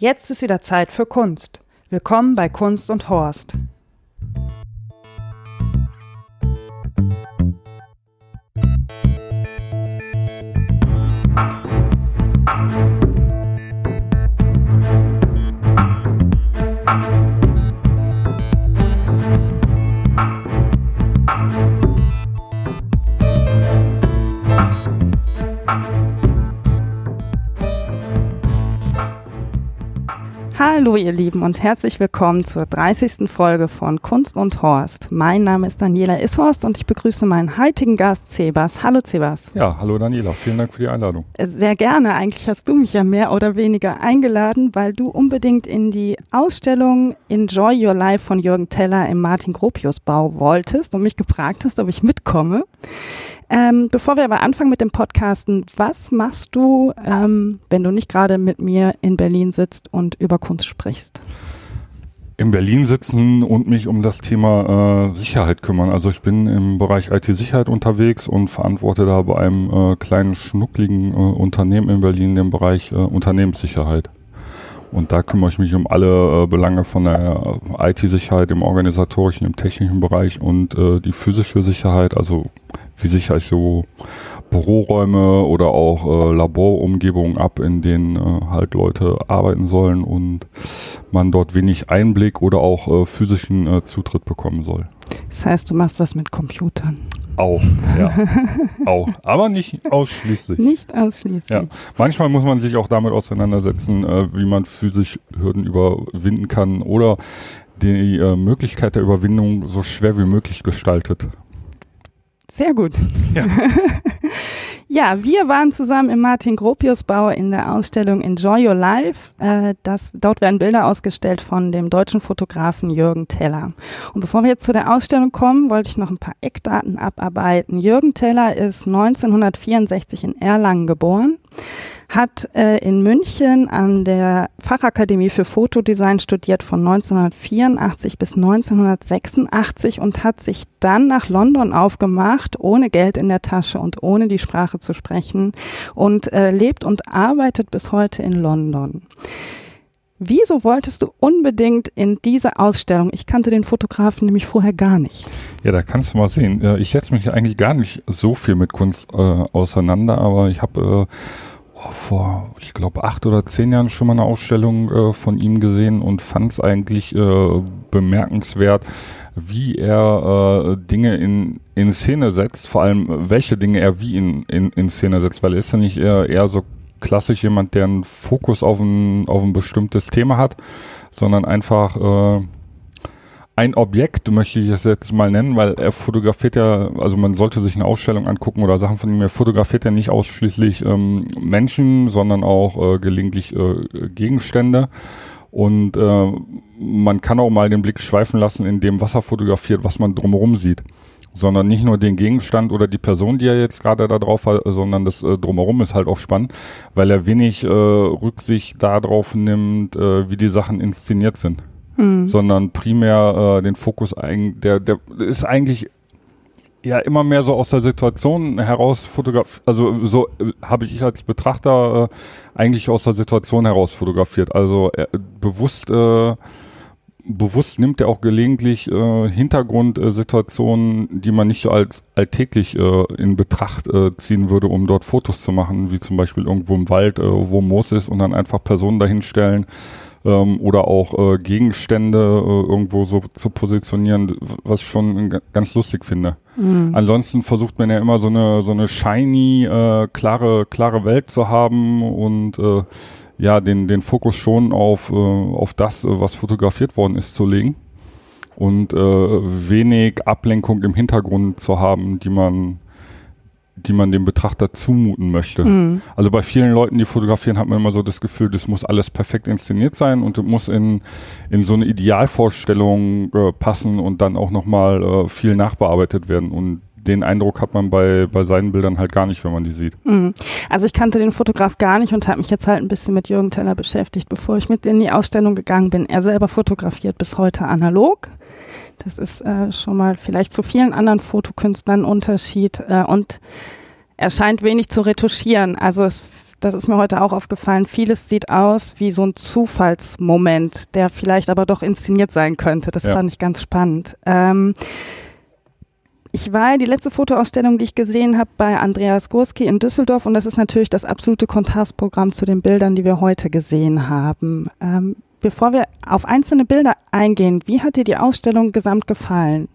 Jetzt ist wieder Zeit für Kunst. Willkommen bei Kunst und Horst. Hallo ihr Lieben und herzlich willkommen zur 30. Folge von Kunst und Horst. Mein Name ist Daniela Ishorst und ich begrüße meinen heutigen Gast Cebas. Hallo Cebas. Ja, hallo Daniela, vielen Dank für die Einladung. Sehr gerne, eigentlich hast du mich ja mehr oder weniger eingeladen, weil du unbedingt in die Ausstellung Enjoy Your Life von Jürgen Teller im Martin Gropius Bau wolltest und mich gefragt hast, ob ich mitkomme. Ähm, bevor wir aber anfangen mit dem Podcasten, was machst du, ähm, wenn du nicht gerade mit mir in Berlin sitzt und über Kunst sprichst? In Berlin sitzen und mich um das Thema äh, Sicherheit kümmern. Also ich bin im Bereich IT-Sicherheit unterwegs und verantworte da bei einem äh, kleinen schnuckligen äh, Unternehmen in Berlin den Bereich äh, Unternehmenssicherheit. Und da kümmere ich mich um alle äh, Belange von der IT-Sicherheit im organisatorischen, im technischen Bereich und äh, die physische Sicherheit, also wie sicher ich so Büroräume oder auch äh, Laborumgebungen ab, in denen äh, halt Leute arbeiten sollen und man dort wenig Einblick oder auch äh, physischen äh, Zutritt bekommen soll. Das heißt, du machst was mit Computern. Auch, ja. auch. Aber nicht ausschließlich. Nicht ausschließlich. Ja. Manchmal muss man sich auch damit auseinandersetzen, äh, wie man physisch Hürden überwinden kann oder die äh, Möglichkeit der Überwindung so schwer wie möglich gestaltet. Sehr gut. Ja. ja, wir waren zusammen im Martin Gropius Bau in der Ausstellung Enjoy Your Life. Äh, das, dort werden Bilder ausgestellt von dem deutschen Fotografen Jürgen Teller. Und bevor wir jetzt zu der Ausstellung kommen, wollte ich noch ein paar Eckdaten abarbeiten. Jürgen Teller ist 1964 in Erlangen geboren hat äh, in München an der Fachakademie für Fotodesign studiert von 1984 bis 1986 und hat sich dann nach London aufgemacht, ohne Geld in der Tasche und ohne die Sprache zu sprechen und äh, lebt und arbeitet bis heute in London. Wieso wolltest du unbedingt in diese Ausstellung? Ich kannte den Fotografen nämlich vorher gar nicht. Ja, da kannst du mal sehen. Ich setze mich eigentlich gar nicht so viel mit Kunst äh, auseinander, aber ich habe äh, vor, ich glaube, acht oder zehn Jahren schon mal eine Ausstellung äh, von ihm gesehen und fand es eigentlich äh, bemerkenswert, wie er äh, Dinge in, in Szene setzt, vor allem welche Dinge er wie in, in, in Szene setzt, weil er ist ja nicht eher, eher so klassisch jemand, der einen Fokus auf ein, auf ein bestimmtes Thema hat, sondern einfach äh, ein Objekt, möchte ich es jetzt mal nennen, weil er fotografiert ja, also man sollte sich eine Ausstellung angucken oder Sachen von ihm, er fotografiert ja nicht ausschließlich ähm, Menschen, sondern auch äh, gelegentlich äh, Gegenstände. Und äh, man kann auch mal den Blick schweifen lassen in dem, was er fotografiert, was man drumherum sieht. Sondern nicht nur den Gegenstand oder die Person, die er jetzt gerade da drauf hat, sondern das äh, drumherum ist halt auch spannend, weil er wenig äh, Rücksicht darauf nimmt, äh, wie die Sachen inszeniert sind mhm. sondern primär äh, den Fokus eigentlich, der, der ist eigentlich ja immer mehr so aus der Situation heraus fotografiert, also so äh, habe ich als Betrachter äh, eigentlich aus der Situation heraus fotografiert. Also äh, bewusst äh, bewusst nimmt er auch gelegentlich äh, Hintergrundsituationen, die man nicht als alltäglich äh, in Betracht ziehen würde, um dort Fotos zu machen, wie zum Beispiel irgendwo im Wald, wo Moos ist und dann einfach Personen dahinstellen ähm, oder auch äh, Gegenstände äh, irgendwo so zu positionieren, was ich schon ganz lustig finde. Mhm. Ansonsten versucht man ja immer so eine so eine shiny, äh, klare klare Welt zu haben und äh, ja den den Fokus schon auf äh, auf das, äh, was fotografiert worden ist, zu legen und äh, wenig Ablenkung im Hintergrund zu haben, die man die man dem Betrachter zumuten möchte. Mhm. Also bei vielen Leuten, die fotografieren, hat man immer so das Gefühl, das muss alles perfekt inszeniert sein und muss in, in so eine Idealvorstellung äh, passen und dann auch nochmal äh, viel nachbearbeitet werden. Und den Eindruck hat man bei, bei seinen Bildern halt gar nicht, wenn man die sieht. Mhm. Also ich kannte den Fotograf gar nicht und habe mich jetzt halt ein bisschen mit Jürgen Teller beschäftigt, bevor ich mit in die Ausstellung gegangen bin. Er selber fotografiert bis heute analog. Das ist äh, schon mal vielleicht zu vielen anderen Fotokünstlern ein Unterschied. Äh, und er scheint wenig zu retuschieren. Also es, das ist mir heute auch aufgefallen, vieles sieht aus wie so ein Zufallsmoment, der vielleicht aber doch inszeniert sein könnte. Das ja. fand ich ganz spannend. Ähm, ich war die letzte Fotoausstellung, die ich gesehen habe, bei Andreas Gurski in Düsseldorf und das ist natürlich das absolute Kontrastprogramm zu den Bildern, die wir heute gesehen haben. Ähm, bevor wir auf einzelne Bilder eingehen, wie hat dir die Ausstellung gesamt gefallen?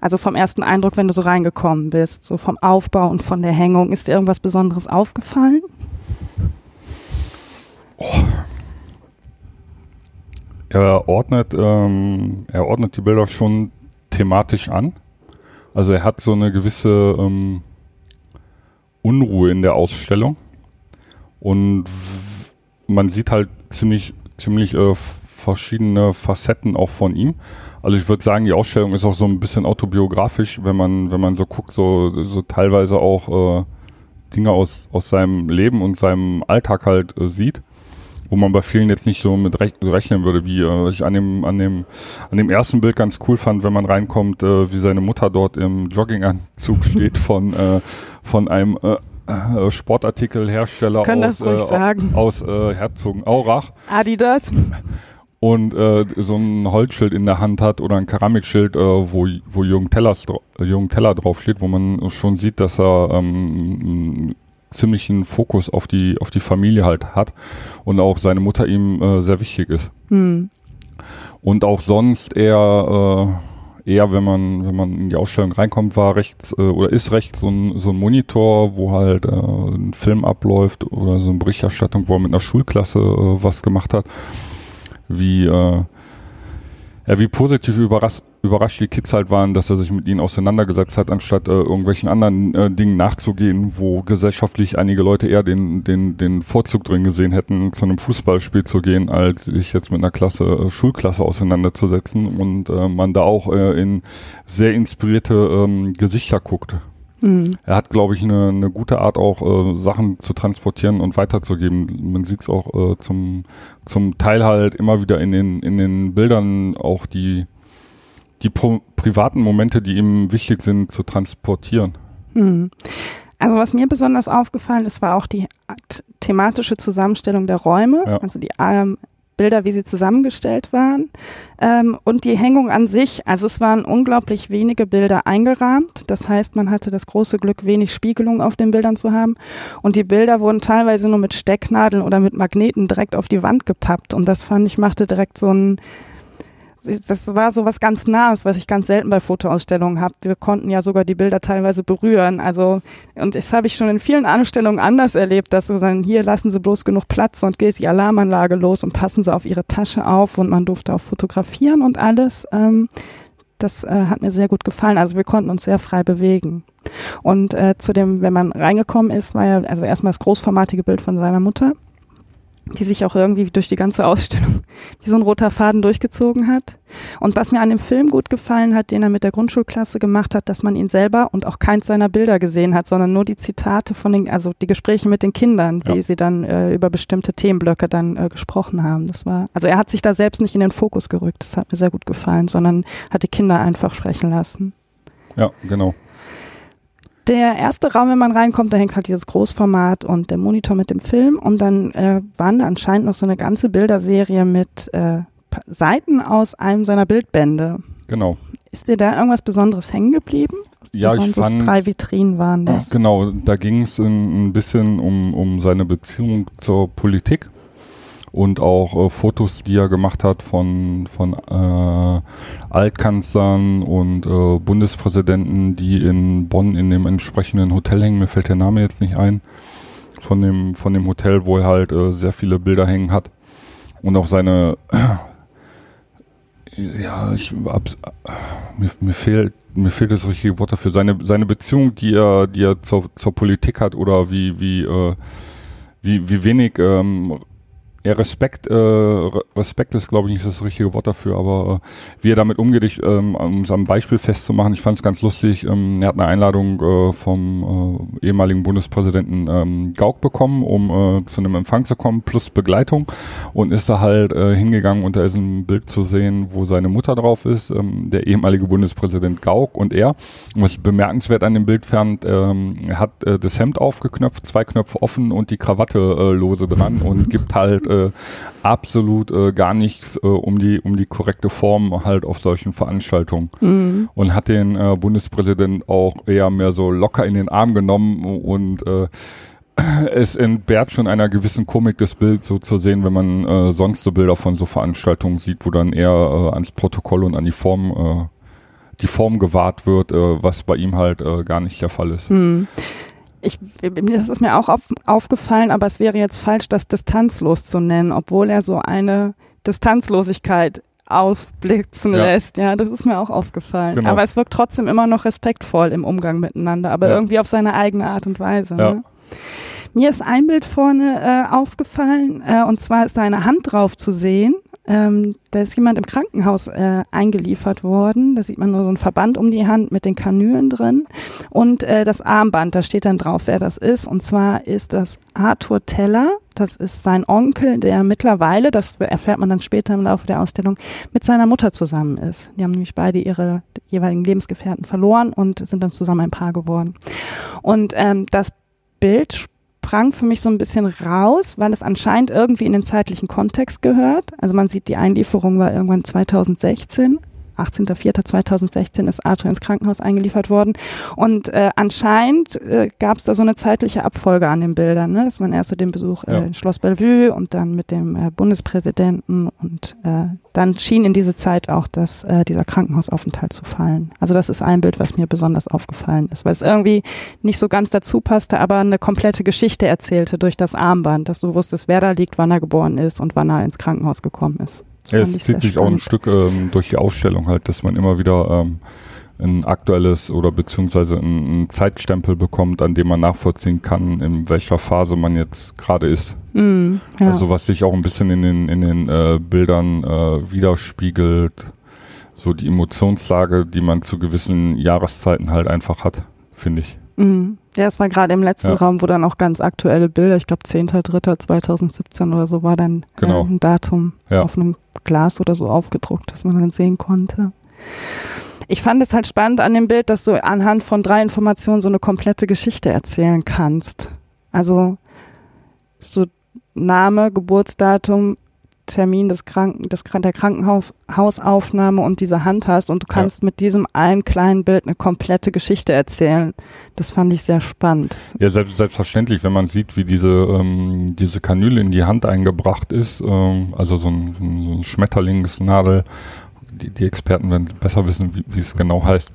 Also vom ersten Eindruck, wenn du so reingekommen bist, so vom Aufbau und von der Hängung, ist dir irgendwas Besonderes aufgefallen? Oh. Er ordnet, ähm, er ordnet die Bilder schon thematisch an. Also er hat so eine gewisse ähm, Unruhe in der Ausstellung und man sieht halt ziemlich, ziemlich äh, verschiedene Facetten auch von ihm. Also ich würde sagen, die Ausstellung ist auch so ein bisschen autobiografisch, wenn man, wenn man so guckt, so, so teilweise auch äh, Dinge aus, aus seinem Leben und seinem Alltag halt äh, sieht, wo man bei vielen jetzt nicht so mit rech rechnen würde, wie äh, ich an dem, an dem, an dem ersten Bild ganz cool fand, wenn man reinkommt, äh, wie seine Mutter dort im Jogginganzug steht von, äh, von einem äh, äh Sportartikelhersteller aus, äh, aus äh, Herzogenaurach. Adidas und äh, so ein Holzschild in der Hand hat oder ein Keramikschild, äh, wo, wo Jürgen, Tellers, Jürgen Teller draufsteht, wo man schon sieht, dass er ähm, ziemlichen Fokus auf die, auf die Familie halt hat und auch seine Mutter ihm äh, sehr wichtig ist. Mhm. Und auch sonst eher, äh, eher wenn man, wenn man in die Ausstellung reinkommt, war rechts äh, oder ist rechts so ein, so ein Monitor, wo halt äh, ein Film abläuft oder so eine Berichterstattung, wo er mit einer Schulklasse äh, was gemacht hat wie, äh, ja, wie positiv überrascht, überrascht die Kids halt waren, dass er sich mit ihnen auseinandergesetzt hat, anstatt äh, irgendwelchen anderen äh, Dingen nachzugehen, wo gesellschaftlich einige Leute eher den, den, den Vorzug drin gesehen hätten, zu einem Fußballspiel zu gehen, als sich jetzt mit einer Klasse, äh, Schulklasse auseinanderzusetzen und äh, man da auch äh, in sehr inspirierte ähm, Gesichter guckt. Mhm. Er hat, glaube ich, eine, eine gute Art, auch äh, Sachen zu transportieren und weiterzugeben. Man sieht es auch äh, zum, zum Teil halt immer wieder in den, in den Bildern auch die, die privaten Momente, die ihm wichtig sind, zu transportieren. Mhm. Also was mir besonders aufgefallen ist, war auch die thematische Zusammenstellung der Räume. Ja. Also die ähm, Bilder, wie sie zusammengestellt waren. Ähm, und die Hängung an sich, also es waren unglaublich wenige Bilder eingerahmt. Das heißt, man hatte das große Glück, wenig Spiegelung auf den Bildern zu haben. Und die Bilder wurden teilweise nur mit Stecknadeln oder mit Magneten direkt auf die Wand gepappt. Und das fand ich, machte direkt so ein das war so was ganz Nahes, was ich ganz selten bei Fotoausstellungen habe. Wir konnten ja sogar die Bilder teilweise berühren. Also, und das habe ich schon in vielen Anstellungen anders erlebt, dass so dann hier lassen sie bloß genug Platz und geht die Alarmanlage los und passen sie auf ihre Tasche auf und man durfte auch fotografieren und alles. Ähm, das äh, hat mir sehr gut gefallen. Also wir konnten uns sehr frei bewegen. Und äh, zu dem, wenn man reingekommen ist, war ja also erstmal das großformatige Bild von seiner Mutter die sich auch irgendwie durch die ganze Ausstellung wie so ein roter Faden durchgezogen hat. Und was mir an dem Film gut gefallen hat, den er mit der Grundschulklasse gemacht hat, dass man ihn selber und auch keins seiner Bilder gesehen hat, sondern nur die Zitate von den, also die Gespräche mit den Kindern, wie ja. sie dann äh, über bestimmte Themenblöcke dann äh, gesprochen haben. Das war, also er hat sich da selbst nicht in den Fokus gerückt. Das hat mir sehr gut gefallen, sondern hat die Kinder einfach sprechen lassen. Ja, genau. Der erste Raum, wenn man reinkommt, da hängt halt dieses Großformat und der Monitor mit dem Film und dann äh, waren da anscheinend noch so eine ganze Bilderserie mit äh, Seiten aus einem seiner Bildbände. Genau. Ist dir da irgendwas Besonderes hängen geblieben? Ja, ich so fand, drei Vitrinen waren das. Genau, da ging es ein bisschen um, um seine Beziehung zur Politik und auch äh, Fotos, die er gemacht hat von, von äh, Altkanzlern und äh, Bundespräsidenten, die in Bonn in dem entsprechenden Hotel hängen. Mir fällt der Name jetzt nicht ein. Von dem, von dem Hotel, wo er halt äh, sehr viele Bilder hängen hat. Und auch seine, ja, ich, ab, mir, mir, fehlt, mir fehlt das richtige Wort dafür. Seine, seine Beziehung, die er, die er zur, zur Politik hat oder wie, wie, äh, wie, wie wenig ähm, ja, Respekt, äh, Respekt ist, glaube ich, nicht das richtige Wort dafür, aber äh, wie er damit umgeht, ich, ähm, um es am Beispiel festzumachen, ich fand es ganz lustig. Ähm, er hat eine Einladung äh, vom äh, ehemaligen Bundespräsidenten ähm, Gauck bekommen, um äh, zu einem Empfang zu kommen, plus Begleitung und ist da halt äh, hingegangen und da ist ein Bild zu sehen, wo seine Mutter drauf ist, ähm, der ehemalige Bundespräsident Gauck und er. Und was ich bemerkenswert an dem Bild fand, ähm, er hat äh, das Hemd aufgeknöpft, zwei Knöpfe offen und die Krawatte äh, lose dran und gibt halt äh, absolut äh, gar nichts äh, um die um die korrekte Form halt auf solchen Veranstaltungen mhm. und hat den äh, Bundespräsident auch eher mehr so locker in den Arm genommen und äh, es entbehrt schon einer gewissen Komik das Bild so zu sehen, wenn man äh, sonst so Bilder von so Veranstaltungen sieht, wo dann eher äh, ans Protokoll und an die Form äh, die Form gewahrt wird, äh, was bei ihm halt äh, gar nicht der Fall ist. Hm ich, das ist mir auch auf, aufgefallen, aber es wäre jetzt falsch, das distanzlos zu nennen, obwohl er so eine Distanzlosigkeit aufblitzen ja. lässt. Ja, das ist mir auch aufgefallen. Genau. Aber es wirkt trotzdem immer noch respektvoll im Umgang miteinander, aber ja. irgendwie auf seine eigene Art und Weise. Ja. Ne? Mir ist ein Bild vorne äh, aufgefallen, äh, und zwar ist da eine Hand drauf zu sehen ähm, da ist jemand im Krankenhaus äh, eingeliefert worden. Da sieht man nur so einen Verband um die Hand mit den Kanülen drin. Und äh, das Armband, da steht dann drauf, wer das ist. Und zwar ist das Arthur Teller. Das ist sein Onkel, der mittlerweile, das erfährt man dann später im Laufe der Ausstellung, mit seiner Mutter zusammen ist. Die haben nämlich beide ihre jeweiligen Lebensgefährten verloren und sind dann zusammen ein Paar geworden. Und ähm, das Bild sprang für mich so ein bisschen raus, weil es anscheinend irgendwie in den zeitlichen Kontext gehört. Also man sieht, die Einlieferung war irgendwann 2016. 18.04.2016 ist Arthur ins Krankenhaus eingeliefert worden. Und äh, anscheinend äh, gab es da so eine zeitliche Abfolge an den Bildern, ne? dass man erst so den Besuch äh, in Schloss Bellevue und dann mit dem äh, Bundespräsidenten und äh, dann schien in diese Zeit auch das, äh, dieser Krankenhausaufenthalt zu fallen. Also das ist ein Bild, was mir besonders aufgefallen ist, weil es irgendwie nicht so ganz dazu passte, aber eine komplette Geschichte erzählte durch das Armband, dass du wusstest, wer da liegt, wann er geboren ist und wann er ins Krankenhaus gekommen ist. Ja, es zieht sich spannend. auch ein Stück ähm, durch die Ausstellung halt, dass man immer wieder ähm, ein aktuelles oder beziehungsweise einen Zeitstempel bekommt, an dem man nachvollziehen kann, in welcher Phase man jetzt gerade ist. Mm, ja. Also was sich auch ein bisschen in den, in den äh, Bildern äh, widerspiegelt, so die Emotionslage, die man zu gewissen Jahreszeiten halt einfach hat, finde ich. Mm. Ja, es war gerade im letzten ja. Raum, wo dann auch ganz aktuelle Bilder, ich glaube 10.3.2017 oder so, war dann genau. äh, ein Datum ja. auf einem Glas oder so aufgedruckt, dass man dann sehen konnte. Ich fand es halt spannend an dem Bild, dass du anhand von drei Informationen so eine komplette Geschichte erzählen kannst. Also so Name, Geburtsdatum, Termin des Kranken, des, der Krankenhausaufnahme und diese Hand hast und du kannst ja. mit diesem einen kleinen Bild eine komplette Geschichte erzählen. Das fand ich sehr spannend. Ja, selbst, selbstverständlich, wenn man sieht, wie diese, ähm, diese Kanüle in die Hand eingebracht ist, ähm, also so ein, so ein Schmetterlingsnadel die, die Experten werden besser wissen, wie, es genau heißt.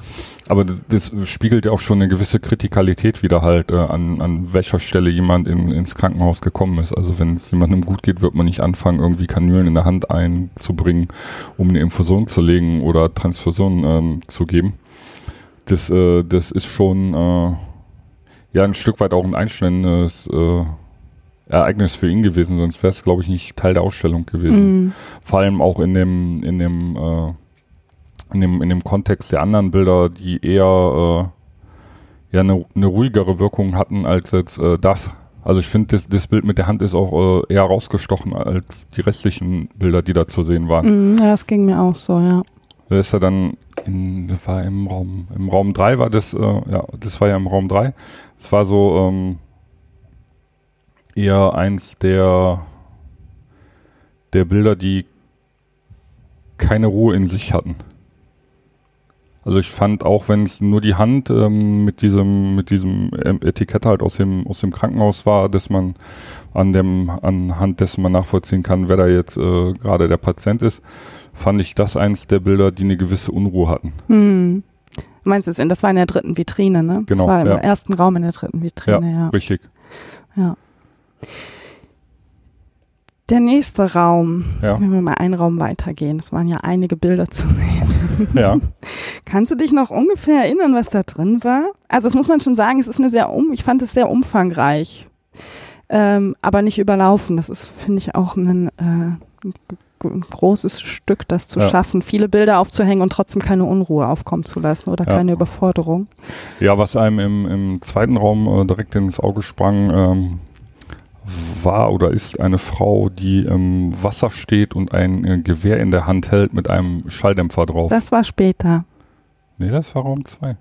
Aber das, das spiegelt ja auch schon eine gewisse Kritikalität wieder halt, äh, an, an welcher Stelle jemand in, ins Krankenhaus gekommen ist. Also wenn es jemandem gut geht, wird man nicht anfangen, irgendwie Kanülen in der Hand einzubringen, um eine Infusion zu legen oder Transfusion ähm, zu geben. Das, äh, das ist schon äh, ja ein Stück weit auch ein einschneidendes äh, Ereignis für ihn gewesen, sonst wäre es, glaube ich, nicht Teil der Ausstellung gewesen. Mhm. Vor allem auch in dem, in dem, äh, in dem, in dem Kontext der anderen Bilder, die eher äh, ja eine, eine ruhigere Wirkung hatten als jetzt äh, das. Also ich finde, das, das Bild mit der Hand ist auch äh, eher rausgestochen als die restlichen Bilder, die da zu sehen waren. Mhm, ja, das ging mir auch so, ja. Da ist er dann in, das war im Raum, im Raum 3 war das, äh, ja, das war ja im Raum 3. Das war so, ähm, eher eins der, der Bilder, die keine Ruhe in sich hatten. Also ich fand auch, wenn es nur die Hand ähm, mit diesem mit diesem Etikett halt aus dem aus dem Krankenhaus war, dass man an dem anhand dessen man nachvollziehen kann, wer da jetzt äh, gerade der Patient ist, fand ich das eins der Bilder, die eine gewisse Unruhe hatten. Hm. Meinst du, das war in der dritten Vitrine, ne? Genau. Das war im ja. ersten Raum in der dritten Vitrine, ja. ja. Richtig. Ja. Der nächste Raum, ja. wenn wir mal einen Raum weitergehen, es waren ja einige Bilder zu sehen. Ja. Kannst du dich noch ungefähr erinnern, was da drin war? Also das muss man schon sagen, es ist eine sehr um, ich fand es sehr umfangreich. ähm, aber nicht überlaufen. Das ist, finde ich, auch ein, äh, ein großes Stück, das zu Ja. schaffen, viele Bilder aufzuhängen und trotzdem keine Unruhe aufkommen zu lassen oder keine Überforderung. Ja, was einem im, im zweiten Raum äh, direkt ins Auge sprang, ähm, war oder ist eine Frau, die im Wasser steht und ein äh, Gewehr in der Hand hält mit einem Schalldämpfer drauf. Das war später. nee, das war Raum 2.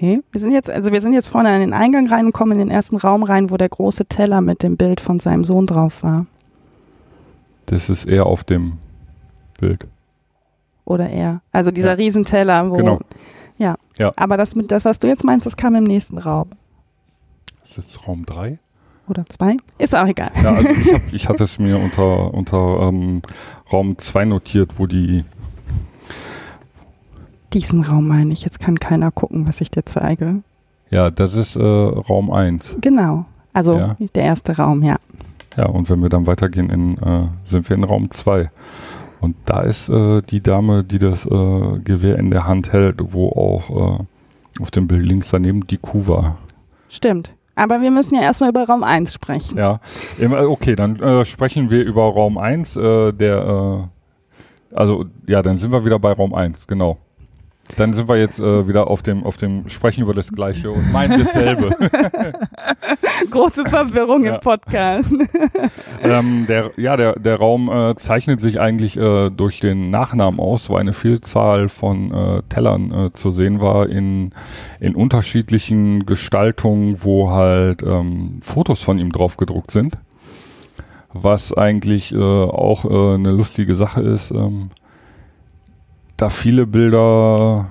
Nee, wir sind jetzt, also wir sind jetzt vorne an den Eingang rein und kommen in den ersten Raum rein, wo der große Teller mit dem Bild von seinem Sohn drauf war. Das ist eher auf dem Bild. Oder er. Also dieser Ja. Riesenteller, wo. Genau. Ja. Ja. Aber das das, was du jetzt meinst, das kam im nächsten Raum. Ist das Raum 3? Oder zwei? Ist auch egal. Ja, also ich, hab, ich hatte es mir unter, unter ähm, Raum 2 notiert, wo die, Diesen Raum meine ich. Jetzt kann keiner gucken, was ich dir zeige. ja, das ist äh, Raum 1. Genau. Also Ja. der erste Raum, ja. Ja, und wenn wir dann weitergehen, in, äh, sind wir in Raum 2. Und da ist äh, die Dame, die das äh, Gewehr in der Hand hält, wo auch äh, auf dem Bild links daneben die Kuh war. Stimmt. Aber wir müssen ja erstmal über Raum 1 sprechen. Ja, okay, dann äh, sprechen wir über Raum 1, äh, der, äh, also ja, dann sind wir wieder bei Raum 1, genau. Dann sind wir jetzt äh, wieder auf dem, auf dem Sprechen über das Gleiche und meinen dasselbe. Große Verwirrung Ja. im Podcast. ähm, der, ja, der, der Raum äh, zeichnet sich eigentlich äh, durch den Nachnamen aus, weil eine Vielzahl von äh, Tellern äh, zu sehen war in, in unterschiedlichen Gestaltungen, wo halt ähm, Fotos von ihm drauf gedruckt sind. Was eigentlich äh, auch eine lustige Sache ist, ähm, da viele Bilder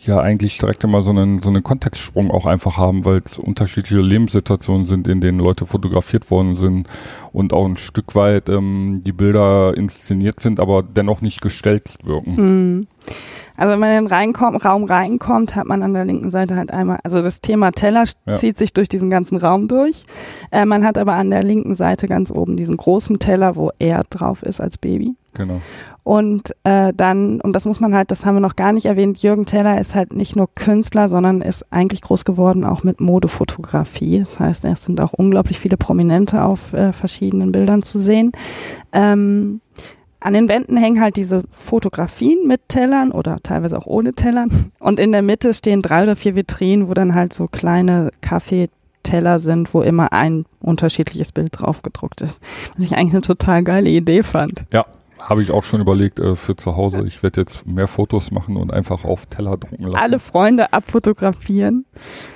ja eigentlich direkt immer so einen, so einen Kontextsprung auch einfach haben, weil es unterschiedliche Lebenssituationen sind, in denen Leute fotografiert worden sind und auch ein Stück weit ähm, die Bilder inszeniert sind, aber dennoch nicht gestellt wirken. Hm. Also wenn man in den reinkommt, Raum reinkommt, hat man an der linken Seite halt einmal, also das Thema Teller Ja. zieht sich durch diesen ganzen Raum durch. Äh, man hat aber an der linken Seite ganz oben diesen großen Teller, wo er drauf ist als Baby. Genau. Und äh, dann, und das muss man halt, das haben wir noch gar nicht erwähnt, Jürgen Teller ist halt nicht nur Künstler, sondern ist eigentlich groß geworden auch mit Modefotografie. Das heißt, es sind auch unglaublich viele Prominente auf äh, verschiedenen Bildern zu sehen. Ähm, an den Wänden hängen halt diese Fotografien mit Tellern oder teilweise auch ohne Tellern. Und in der Mitte stehen drei oder vier Vitrinen, wo dann halt so kleine Kaffeeteller sind, wo immer ein unterschiedliches Bild drauf gedruckt ist. Was ich eigentlich eine total geile Idee fand. Ja, habe ich auch schon überlegt äh, für zu Hause. Ich werde jetzt mehr Fotos machen und einfach auf Teller drucken lassen. Alle Freunde abfotografieren.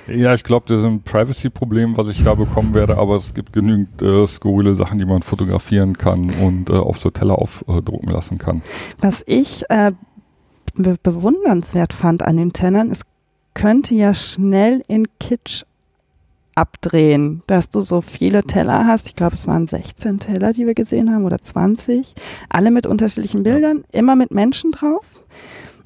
Ja, ich glaube, das ist ein Privacy-Problem, was ich da bekommen werde, aber es gibt genügend äh, skurrile Sachen, die man fotografieren kann und äh, auf so Teller aufdrucken lassen kann. Was ich äh, be bewundernswert fand an den Tellern, es könnte ja schnell in Kitsch abdrehen, dass du so viele Teller hast. Ich glaube, es waren 16 Teller, die wir gesehen haben oder 20. Alle mit unterschiedlichen Bildern, immer mit Menschen drauf.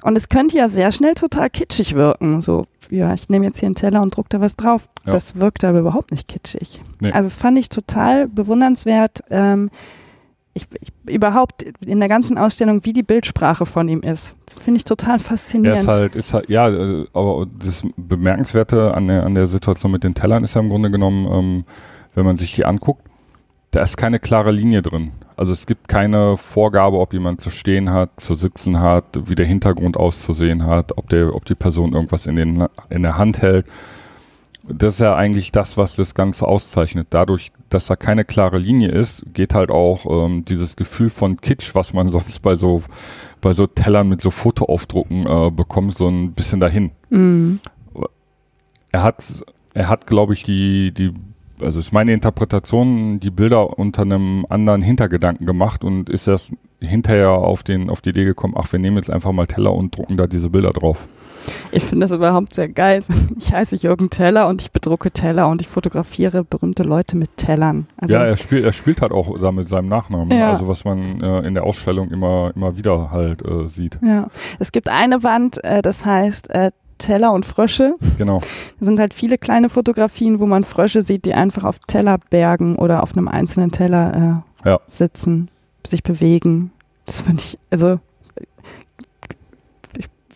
Und es könnte ja sehr schnell total kitschig wirken. So, ja, ich nehme jetzt hier einen Teller und druck da was drauf. Ja. Das wirkt aber überhaupt nicht kitschig. Nee. Also, das fand ich total bewundernswert. Ähm, ich, ich, überhaupt in der ganzen Ausstellung, wie die Bildsprache von ihm ist. Finde ich total Er faszinierend. ist halt, ist halt, ja, äh, aber das Bemerkenswerte an der, an der Situation mit den Tellern ist ja im Grunde genommen, ähm, wenn man sich die anguckt, da ist keine klare Linie drin. Also es gibt keine Vorgabe, ob jemand zu stehen hat, zu sitzen hat, wie der Hintergrund auszusehen hat, ob der, ob die Person irgendwas in, den, in der Hand hält. Das ist ja eigentlich das, was das Ganze auszeichnet. Dadurch, dass da keine klare Linie ist, geht halt auch ähm, dieses Gefühl von Kitsch, was man sonst bei so bei so Tellern mit so Fotoaufdrucken äh, bekommt, so ein bisschen dahin. Mhm. Er hat, er hat, glaube ich, die, die, also ist meine Interpretation, die Bilder unter einem anderen Hintergedanken gemacht und ist erst hinterher auf den, auf die Idee gekommen, ach, wir nehmen jetzt einfach mal Teller und drucken da diese Bilder drauf. Ich finde das überhaupt sehr geil. Ich heiße Jürgen Teller und ich bedrucke Teller und ich fotografiere berühmte Leute mit Tellern. Also, ja, er spielt, er spielt halt auch mit seinem Nachnamen, Ja. also was man äh, in der Ausstellung immer, immer wieder halt äh, sieht. ja. Es gibt eine Wand, äh, das heißt äh, Teller und Frösche. Genau. Da sind halt viele kleine Fotografien, wo man Frösche sieht, die einfach auf Tellerbergen oder auf einem einzelnen Teller äh, Ja. sitzen, sich bewegen. Das fand ich, also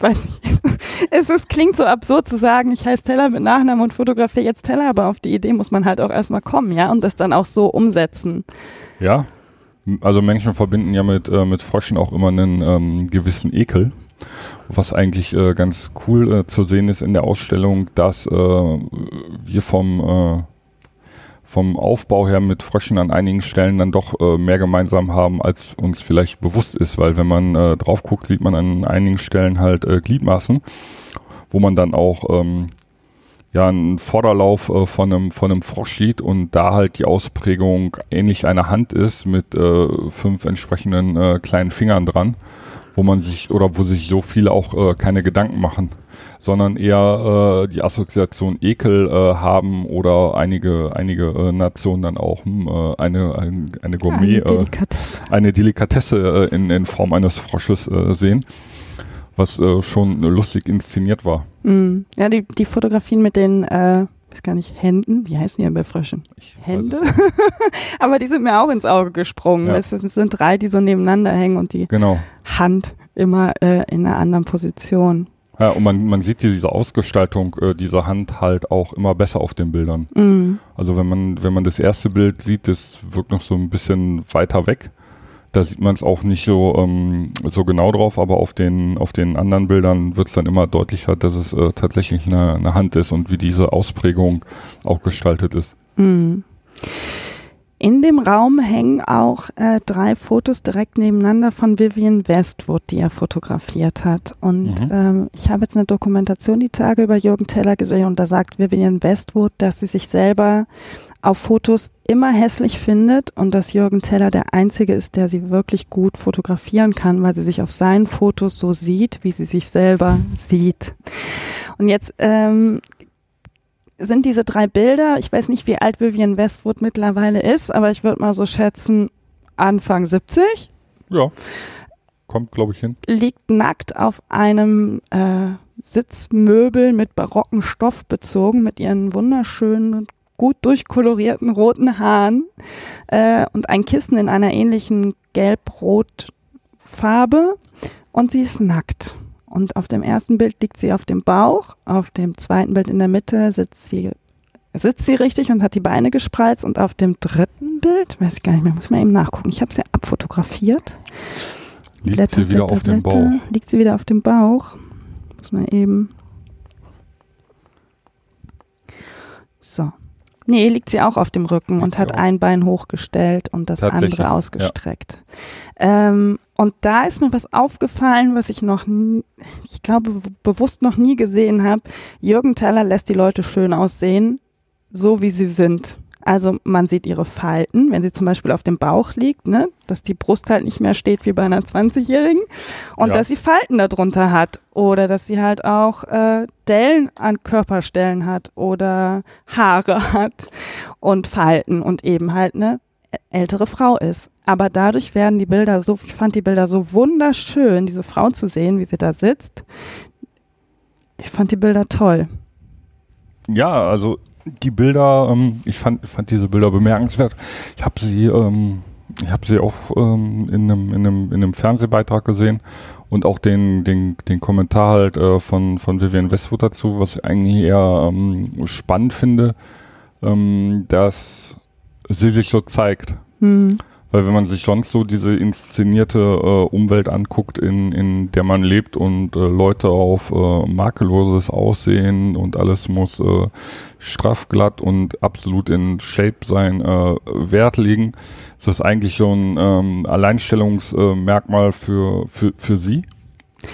weiß ich, es ist, klingt so absurd zu sagen, ich heiße Teller mit Nachnamen und fotografiere jetzt Teller, aber auf die Idee muss man halt auch erstmal kommen, ja, und das dann auch so umsetzen. Ja, also Menschen verbinden ja mit, äh, mit Fröschen auch immer einen ähm, gewissen Ekel. Was eigentlich äh, ganz cool äh, zu sehen ist in der Ausstellung, dass äh, wir vom, äh, vom Aufbau her mit Fröschen an einigen Stellen dann doch äh, mehr gemeinsam haben, als uns vielleicht bewusst ist, weil wenn man äh, drauf guckt, sieht man an einigen Stellen halt äh, Gliedmaßen, wo man dann auch ähm, ja einen Vorderlauf äh, von einem von einem Frosch sieht und da halt die Ausprägung ähnlich einer Hand ist mit äh, fünf entsprechenden äh, kleinen Fingern dran wo man sich oder wo sich so viele auch äh, keine Gedanken machen, sondern eher äh, die Assoziation Ekel äh, haben oder einige einige äh, Nationen dann auch hm, äh, eine ein, eine Gourmet Eine Delikatesse. äh, eine Delikatesse äh, in, in Form eines Frosches äh, sehen, was äh, schon lustig inszeniert war. Mm. Ja, die, die Fotografien mit den, äh, weiß gar nicht, Händen, wie heißen die denn bei Fröschen? Ich Hände? Aber die sind mir auch ins Auge gesprungen. Ja. Es, sind- es sind drei, die so nebeneinander hängen und die Genau. Hand immer äh, in einer anderen Position. Ja, und man, man sieht diese Ausgestaltung äh, dieser Hand halt auch immer besser auf den Bildern. Mm. Also wenn man, wenn man das erste Bild sieht, das wirkt noch so ein bisschen weiter weg. Da sieht man es auch nicht so, ähm, so genau drauf, aber auf den, auf den anderen Bildern wird es dann immer deutlicher, dass es äh, tatsächlich eine, eine Hand ist und wie diese Ausprägung auch gestaltet ist. Mm. In dem Raum hängen auch äh, drei Fotos direkt nebeneinander von Vivian Westwood, die er fotografiert hat. Und Mhm. ähm, ich habe jetzt eine Dokumentation die Tage über Jürgen Teller gesehen und da sagt Vivian Westwood, dass sie sich selber auf Fotos immer hässlich findet und dass Jürgen Teller der Einzige ist, der sie wirklich gut fotografieren kann, weil sie sich auf seinen Fotos so sieht, wie sie sich selber sieht. Und jetzt ähm, sind diese drei Bilder, ich weiß nicht, wie alt Vivian Westwood mittlerweile ist, aber ich würde mal so schätzen, Anfang 70, Ja. Kommt, glaube ich, hin. liegt nackt auf einem äh, Sitzmöbel mit barocken Stoff bezogen, mit ihren wunderschönen, gut durchkolorierten roten Haaren äh, und ein Kissen in einer ähnlichen gelb-rot Farbe und sie ist nackt. Und auf dem ersten Bild liegt sie auf dem Bauch, auf dem zweiten Bild in der Mitte sitzt sie sitzt sie richtig und hat die Beine gespreizt und auf dem dritten Bild, weiß ich gar nicht mehr, muss man eben nachgucken. Ich habe sie abfotografiert. Liegt Blätter, sie wieder Blätter, auf dem Blätter. Bauch. Liegt sie wieder auf dem Bauch. Muss man eben. So. Nee, liegt sie auch auf dem Rücken Liegt und hat auch. ein Bein hochgestellt und das andere ausgestreckt. Ähm, und da ist mir was aufgefallen, was ich noch, nie, ich glaube, bewusst noch nie gesehen habe. Jürgen Teller lässt die Leute schön aussehen, so wie sie sind. Also man sieht ihre Falten, wenn sie zum Beispiel auf dem Bauch liegt, ne, dass die Brust halt nicht mehr steht wie bei einer 20-Jährigen und Ja. dass sie Falten darunter hat oder dass sie halt auch äh, Dellen an Körperstellen hat oder Haare hat und Falten und eben halt eine ältere Frau ist. Aber dadurch werden die Bilder so, ich fand die Bilder so wunderschön, diese Frau zu sehen, wie sie da sitzt. Ich fand die Bilder toll. Ja, also die Bilder, ähm, ich fand, fand diese Bilder bemerkenswert. Ich habe sie, ähm, ich habe sie auch ähm, in, einem, in, einem, in einem Fernsehbeitrag gesehen und auch den, den, den Kommentar halt äh, von, von Vivian Westwood dazu, was ich eigentlich eher ähm, spannend finde, ähm, dass sie sich so zeigt. Hm. Weil wenn man sich sonst so diese inszenierte äh, Umwelt anguckt, in, in der man lebt und äh, Leute auf äh, makelloses Aussehen und alles muss äh, straff, glatt und absolut in Shape sein, äh, Wert legen, ist das eigentlich so ein ähm, Alleinstellungsmerkmal für, für, für sie,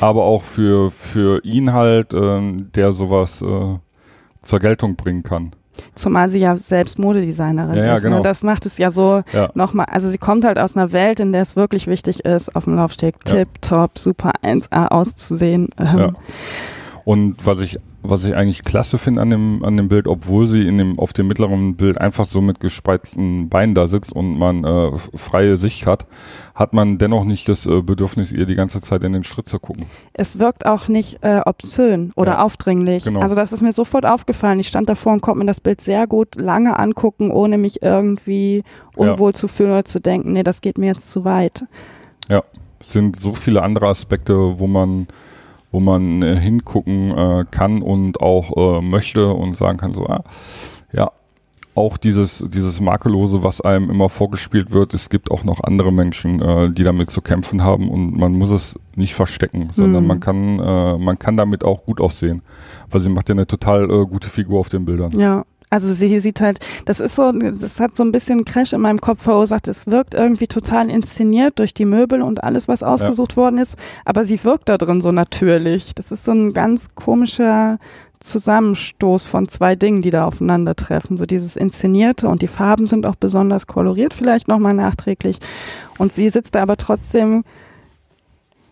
aber auch für, für ihn halt, ähm, der sowas äh, zur Geltung bringen kann. Zumal sie ja selbst Modedesignerin Ja, ja, ist. genau. Ne? Das macht es ja so Ja. nochmal. Also sie kommt halt aus einer Welt, in der es wirklich wichtig ist, auf dem Laufsteg Ja. tip top, super 1A auszusehen. Ähm. Und was ich, was ich eigentlich klasse finde an dem, an dem Bild, obwohl sie in dem, auf dem mittleren Bild einfach so mit gespreizten Beinen da sitzt und man äh, freie Sicht hat, hat man dennoch nicht das äh, Bedürfnis, ihr die ganze Zeit in den Schritt zu gucken. Es wirkt auch nicht äh, obszön oder Ja, aufdringlich. genau. Also das ist mir sofort aufgefallen. Ich stand davor und konnte mir das Bild sehr gut lange angucken, ohne mich irgendwie unwohl zu fühlen oder zu denken, nee, das geht mir jetzt zu weit. Es sind so viele andere Aspekte, wo man, wo man äh, hingucken äh, kann und auch äh, möchte und sagen kann, so, ah, ja, auch dieses, dieses Makellose, was einem immer vorgespielt wird, es gibt auch noch andere Menschen, äh, die damit zu kämpfen haben und man muss es nicht verstecken, sondern Mhm. man kann, äh, man kann damit auch gut aussehen. Weil sie macht ja eine total äh, gute Figur auf den Bildern. Ja. Also sie sieht halt, das ist so, das hat so ein bisschen Crash in meinem Kopf verursacht. Es wirkt irgendwie total inszeniert durch die Möbel und alles, was ausgesucht worden ist, aber sie wirkt da drin so natürlich. Das ist so ein ganz komischer Zusammenstoß von zwei Dingen, die da aufeinandertreffen. So dieses Inszenierte und die Farben sind auch besonders koloriert, vielleicht nochmal nachträglich. Und sie sitzt da aber trotzdem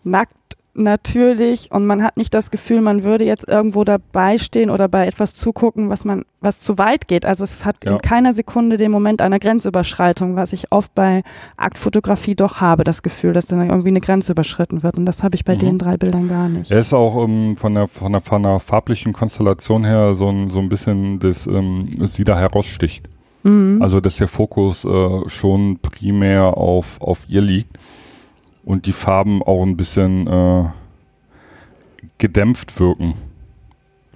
nackt natürlich und man hat nicht das Gefühl, man würde jetzt irgendwo dabei stehen oder bei etwas zugucken, was man, was zu weit geht. Also es hat Ja. in keiner Sekunde den Moment einer Grenzüberschreitung, was ich oft bei Aktfotografie doch habe, das Gefühl, dass dann irgendwie eine Grenze überschritten wird. Und das habe ich bei Mhm. den drei Bildern gar nicht. Er ist auch ähm, von, der, von, der, von der farblichen Konstellation her so ein, so ein bisschen, das ähm, sie da heraussticht. Mhm. Also dass der Fokus äh, schon primär auf, auf ihr liegt und die Farben auch ein bisschen äh, gedämpft wirken,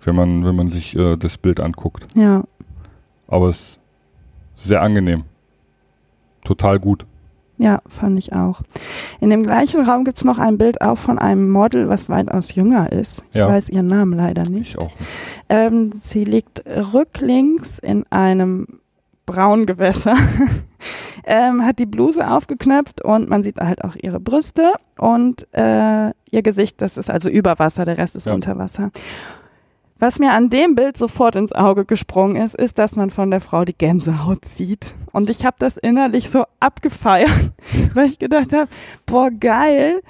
wenn man, wenn man sich äh, das Bild anguckt. ja. Aber es ist sehr angenehm. Total gut. Ja, fand ich auch. In dem gleichen Raum gibt's noch ein Bild auch von einem Model, was weitaus jünger ist. Ich Ja. weiß ihren Namen leider nicht. Ich auch. nicht. Ähm, sie liegt rücklings in einem braunen Gewässer, ähm, hat die Bluse aufgeknöpft und man sieht halt auch ihre Brüste und äh, ihr Gesicht, das ist also über Wasser, der Rest ist Ja. unter Wasser. Was mir an dem Bild sofort ins Auge gesprungen ist, ist, dass man von der Frau die Gänsehaut sieht. Und ich habe das innerlich so abgefeiert, weil ich gedacht habe, boah, geil,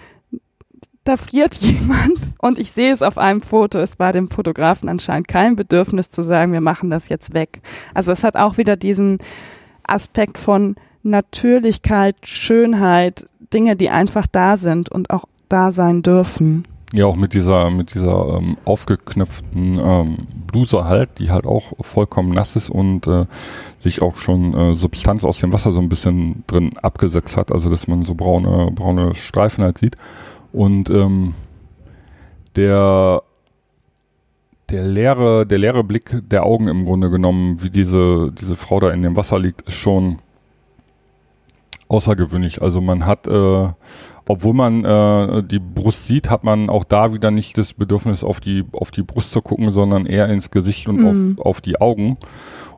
da friert jemand und ich sehe es auf einem Foto. Es war dem Fotografen anscheinend kein Bedürfnis zu sagen, wir machen das jetzt weg. Also es hat auch wieder diesen Aspekt von Natürlichkeit, Schönheit, Dinge, die einfach da sind und auch da sein dürfen. Ja, auch mit dieser, mit dieser ähm, aufgeknöpften ähm, Bluse halt, die halt auch vollkommen nass ist und äh, sich auch schon äh, Substanz aus dem Wasser so ein bisschen drin abgesetzt hat, also dass man so braune, braune Streifen halt sieht. Und ähm, der, der leere, der leere Blick der Augen im Grunde genommen, wie diese, diese Frau da in dem Wasser liegt, ist schon außergewöhnlich. Also man hat, äh, obwohl man äh, die Brust sieht, hat man auch da wieder nicht das Bedürfnis, auf die, auf die Brust zu gucken, sondern eher ins Gesicht und Mhm. auf, auf die Augen,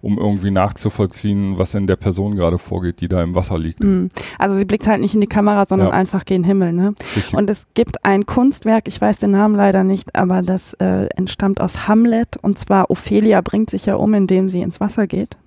um irgendwie nachzuvollziehen, was in der Person gerade vorgeht, die da im Wasser liegt. Mm. Also sie blickt halt nicht in die Kamera, sondern Ja. einfach gen Himmel. Ne? Richtig. Und es gibt ein Kunstwerk, ich weiß den Namen leider nicht, aber das äh, entstammt aus Hamlet. Und zwar Ophelia bringt sich ja um, indem sie ins Wasser geht.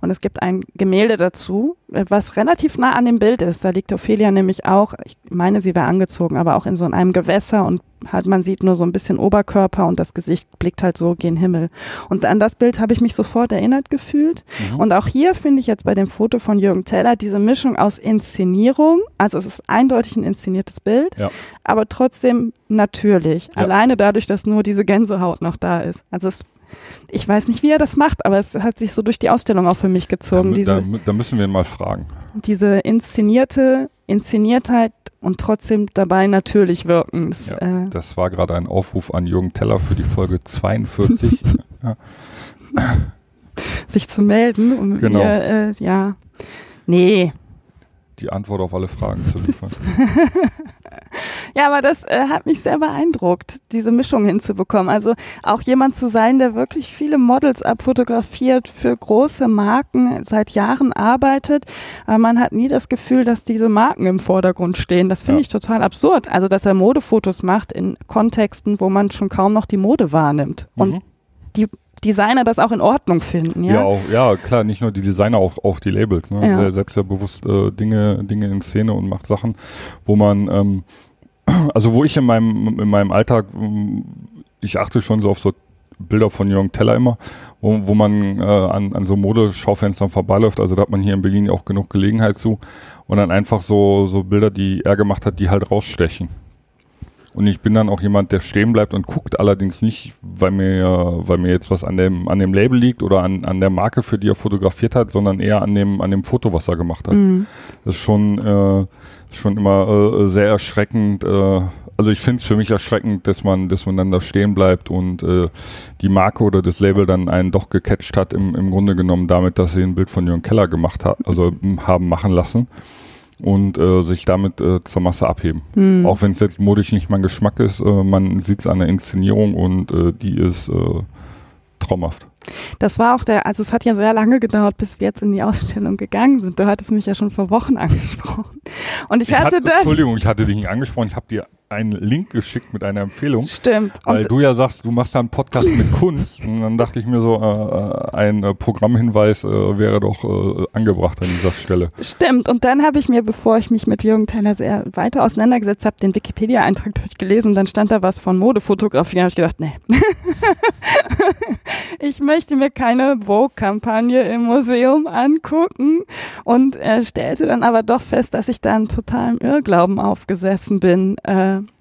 Und es gibt ein Gemälde dazu, äh, was relativ nah an dem Bild ist. Da liegt Ophelia nämlich auch, ich meine, sie wäre angezogen, aber auch in so einem Gewässer und hat, man sieht nur so ein bisschen Oberkörper und das Gesicht blickt halt so gen Himmel. Und an das Bild habe ich mich sofort erinnert gefühlt. Mhm. Und auch hier finde ich jetzt bei dem Foto von Jürgen Teller diese Mischung aus Inszenierung, also es ist eindeutig ein inszeniertes Bild, Ja. aber trotzdem natürlich. Ja. Alleine dadurch, dass nur diese Gänsehaut noch da ist. Also es, ich weiß nicht, wie er das macht, aber es hat sich so durch die Ausstellung auch für mich da, gezogen. mü- diese, da, da müssen wir ihn mal fragen. diese inszenierte Inszeniertheit und trotzdem dabei natürlich wirken. Das, Ja. äh, Das war gerade ein Aufruf an Jürgen Teller für die Folge 42. sich zu melden. Um Genau. Mir, äh, ja. Nee, die Antwort auf alle Fragen zu liefern. Ja, aber das äh, hat mich sehr beeindruckt, diese Mischung hinzubekommen. Also auch jemand zu sein, der wirklich viele Models abfotografiert, für große Marken seit Jahren arbeitet, aber man hat nie das Gefühl, dass diese Marken im Vordergrund stehen. Das finde Ja. ich total absurd. Also, dass er Modefotos macht in Kontexten, wo man schon kaum noch die Mode wahrnimmt. Und Mhm. die Designer das auch in Ordnung finden, ja? Ja, auch, ja, klar, nicht nur die Designer, auch, auch die Labels. Ne? Ja. Er setzt ja bewusst äh, Dinge, Dinge in Szene und macht Sachen, wo man, ähm, also wo ich in meinem, in meinem Alltag, ähm, ich achte schon so auf so Bilder von Jürgen Teller immer, wo, wo man äh, an, an so Modeschaufenstern vorbeiläuft. Also da hat man hier in Berlin auch genug Gelegenheit zu. Und dann einfach so, so Bilder, die er gemacht hat, die halt rausstechen. Und ich bin dann auch jemand, der stehen bleibt und guckt allerdings nicht, weil mir, weil mir jetzt was an dem, an dem Label liegt oder an, an der Marke, für die er fotografiert hat, sondern eher an dem, an dem Foto, was er gemacht hat. Mhm. Das ist schon, äh, schon immer äh, sehr erschreckend. Äh, also ich finde es für mich erschreckend, dass man, dass man dann da stehen bleibt und äh, die Marke oder das Label dann einen doch gecatcht hat, im, im Grunde genommen damit, dass sie ein Bild von Jürgen Keller gemacht hat, also haben machen lassen und äh, sich damit äh, zur Masse abheben. Hm. Auch wenn es jetzt modisch nicht mein Geschmack ist, äh, man sieht es an der Inszenierung und äh, die ist äh, traumhaft. Das war auch der, also es hat ja sehr lange gedauert, bis wir jetzt in die Ausstellung gegangen sind. Du hattest mich ja schon vor Wochen angesprochen. Und ich, Ich hatte, hatte, dann. Entschuldigung, ich hatte dich nicht angesprochen, ich habe dir einen Link geschickt mit einer Empfehlung. Stimmt. Weil Und du ja sagst, du machst da einen Podcast mit Kunst. Und dann dachte ich mir so, äh, äh, ein äh, Programmhinweis äh, wäre doch äh, angebracht an dieser Stelle. Stimmt. Und dann habe ich mir, bevor ich mich mit Jürgen Teller sehr weiter auseinandergesetzt habe, den Wikipedia-Eintrag durchgelesen und dann stand da was von Modefotografie. Da habe ich gedacht, nee. ich möchte mir keine Vogue-Kampagne im Museum angucken. Und er stellte dann aber doch fest, dass ich da einen totalen Irrglauben aufgesessen bin.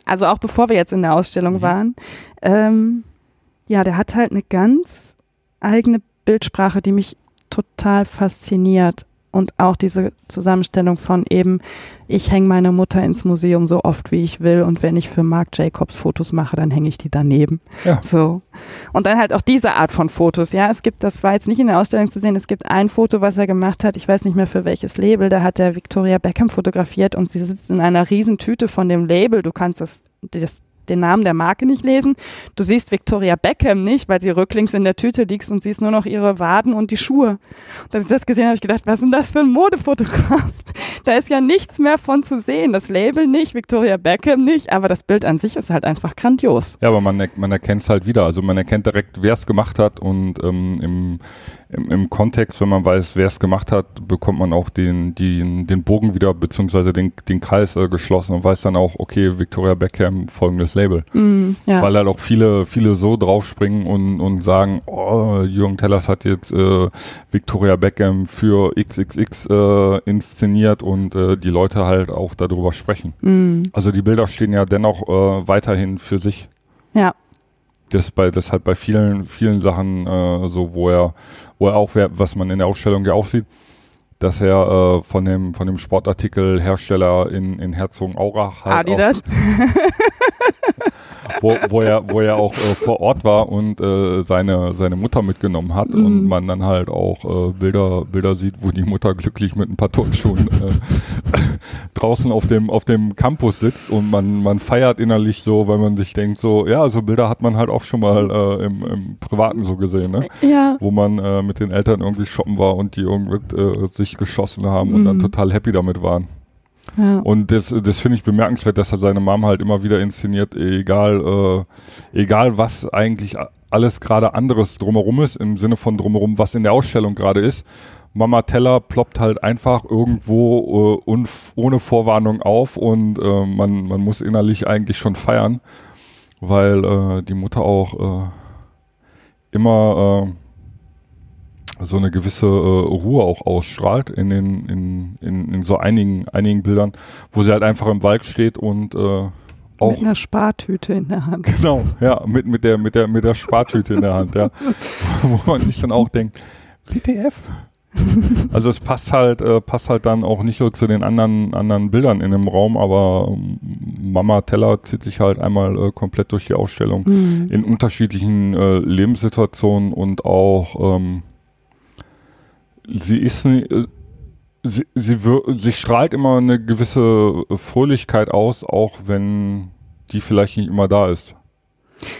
Also auch bevor wir jetzt in der Ausstellung Mhm. waren. Ähm, ja, der hat halt eine ganz eigene Bildsprache, die mich total fasziniert. Und auch diese Zusammenstellung von eben, ich hänge meine Mutter ins Museum so oft wie ich will und wenn ich für Marc Jacobs Fotos mache, dann hänge ich die daneben. Ja. So. Und dann halt auch diese Art von Fotos. Ja, es gibt, das war jetzt nicht in der Ausstellung zu sehen, es gibt ein Foto, was er gemacht hat, ich weiß nicht mehr für welches Label, da hat er Victoria Beckham fotografiert und sie sitzt in einer riesen Tüte von dem Label. Du kannst das, das den Namen der Marke nicht lesen. Du siehst Victoria Beckham nicht, weil sie rücklings in der Tüte liegt und siehst nur noch ihre Waden und die Schuhe. Und als ich das gesehen habe, habe ich gedacht, was ist denn das für ein Modefotograf? Da ist ja nichts mehr von zu sehen. Das Label nicht, Victoria Beckham nicht, aber das Bild an sich ist halt einfach grandios. Ja, aber man, man erkennt es halt wieder. Also man erkennt direkt, wer es gemacht hat und ähm, im, im, im Kontext, wenn man weiß, wer es gemacht hat, bekommt man auch den, den, den Bogen wieder, beziehungsweise den, den Kreis äh, geschlossen und weiß dann auch, okay, Victoria Beckham, folgendes Label. Mm, ja. Weil halt auch viele, viele so draufspringen und, und sagen, oh, Jürgen Tellers hat jetzt äh, Victoria Beckham für XXX äh, inszeniert und äh, die Leute halt auch darüber sprechen. Mm, Also die Bilder stehen ja dennoch äh, weiterhin für sich. ja. Das bei das halt bei vielen vielen Sachen äh, so, wo er wo er auch was man in der Ausstellung ja auch sieht, dass er äh, von dem von dem Sportartikelhersteller in in Herzogenaurach halt auch, Adidas. wo, wo er wo er auch äh, vor Ort war und äh, seine seine Mutter mitgenommen hat Mhm. und man dann halt auch äh, Bilder Bilder sieht, wo die Mutter glücklich mit ein paar Turnschuhen äh, draußen auf dem auf dem Campus sitzt und man man feiert innerlich so, weil man sich denkt so, ja, so Bilder hat man halt auch schon mal äh, im, im privaten so gesehen, ne? Ja. Wo man äh, mit den Eltern irgendwie shoppen war und die irgendwie äh, sich geschossen haben und dann Mhm. total happy damit waren. Und das, das finde ich bemerkenswert, dass er seine Mom halt immer wieder inszeniert, egal, äh, egal was eigentlich alles gerade anderes drumherum ist, im Sinne von drumherum, was in der Ausstellung gerade ist. Mama Teller ploppt halt einfach irgendwo äh, ohne Vorwarnung auf und äh, man, man muss innerlich eigentlich schon feiern, weil äh, die Mutter auch äh, immer äh, so eine gewisse äh, Ruhe auch ausstrahlt in den in, in, in so einigen einigen Bildern, wo sie halt einfach im Wald steht und äh, auch Mit einer Spartüte in der Hand. genau ja mit mit der mit der mit der Spartüte in der Hand ja, wo man sich dann auch denkt WTF. Also es passt halt äh, passt halt dann auch nicht nur zu den anderen anderen Bildern in dem Raum, aber ähm, Mama Teller zieht sich halt einmal äh, komplett durch die Ausstellung Mm. in unterschiedlichen äh, Lebenssituationen und auch ähm, sie ist nie- äh, sie, sie, sie strahlt immer eine gewisse Fröhlichkeit aus, auch wenn die vielleicht nicht immer da ist.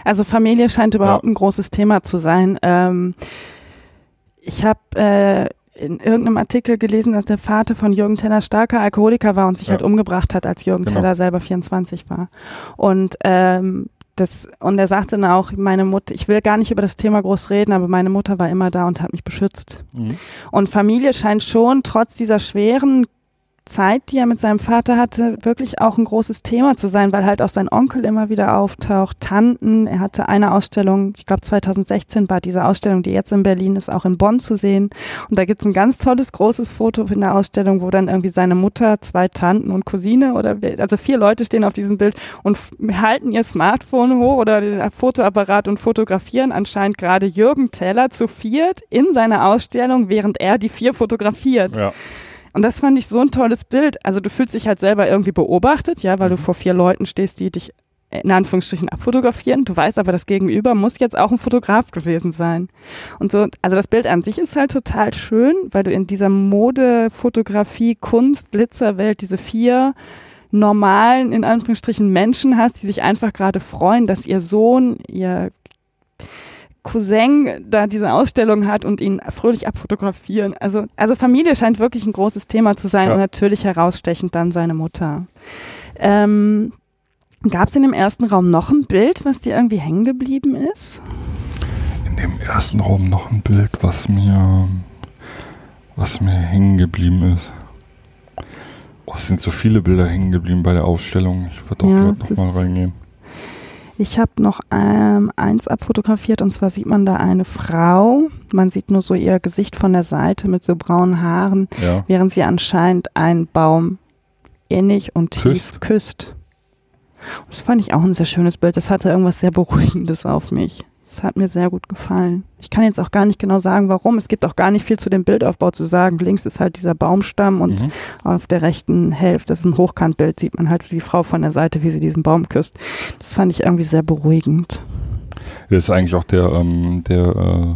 Also Familie scheint überhaupt ein großes Thema zu sein. Ähm, ich habe äh, in irgendeinem Artikel gelesen, dass der Vater von Jürgen Teller starker Alkoholiker war und sich Ja. halt umgebracht hat, als Jürgen Genau. Teller selber 24 war. Und ähm, das und er sagte dann auch, meine Mutter, ich will gar nicht über das Thema groß reden, aber meine Mutter war immer da und hat mich beschützt. Und Familie scheint schon trotz dieser schweren Zeit, die er mit seinem Vater hatte, wirklich auch ein großes Thema zu sein, weil halt auch sein Onkel immer wieder auftaucht, Tanten. Er hatte eine Ausstellung, ich glaube 2016 war diese Ausstellung, die jetzt in Berlin ist, auch in Bonn zu sehen. Und da gibt's ein ganz tolles, großes Foto in der Ausstellung, wo dann irgendwie seine Mutter, zwei Tanten und Cousine oder also vier Leute stehen auf diesem Bild und halten ihr Smartphone hoch oder den Fotoapparat und fotografieren anscheinend gerade Jürgen Teller zu viert in seiner Ausstellung, während er die vier fotografiert. Ja. Und das fand ich so ein tolles Bild. Also du fühlst dich halt selber irgendwie beobachtet, ja, weil du vor vier Leuten stehst, die dich in Anführungsstrichen abfotografieren. Du weißt aber, das Gegenüber muss jetzt auch ein Fotograf gewesen sein. Und so, also das Bild an sich ist halt total schön, weil du in dieser Mode, Fotografie, Kunst, Glitzerwelt diese vier normalen, in Anführungsstrichen, Menschen hast, die sich einfach gerade freuen, dass ihr Sohn, ihr Cousin da diese Ausstellung hat und ihn fröhlich abfotografieren. Also, also Familie scheint wirklich ein großes Thema zu sein Ja. und natürlich herausstechend dann seine Mutter. Ähm, Gab es in dem ersten Raum noch ein Bild, was dir irgendwie hängen geblieben ist? In dem ersten Raum noch ein Bild, was mir, was mir hängen geblieben ist. Oh, es sind so viele Bilder hängen geblieben bei der Ausstellung. Ich würde auch Ja, gerade es noch mal ist- reingehen. Ich habe noch ähm, eins abfotografiert und zwar sieht man da eine Frau. Man sieht nur so ihr Gesicht von der Seite mit so braunen Haaren, Ja. während sie anscheinend einen Baum innig und tief Küsst. küsst. Und das fand ich auch ein sehr schönes Bild. Das hatte irgendwas sehr Beruhigendes auf mich. Das hat mir sehr gut gefallen. Ich kann jetzt auch gar nicht genau sagen, warum. Es gibt auch gar nicht viel zu dem Bildaufbau zu sagen. Links ist halt dieser Baumstamm und Mhm. auf der rechten Hälfte, das ist ein Hochkantbild, sieht man halt die Frau von der Seite, wie sie diesen Baum küsst. Das fand ich irgendwie sehr beruhigend. Das ist eigentlich auch der, ähm, der, äh,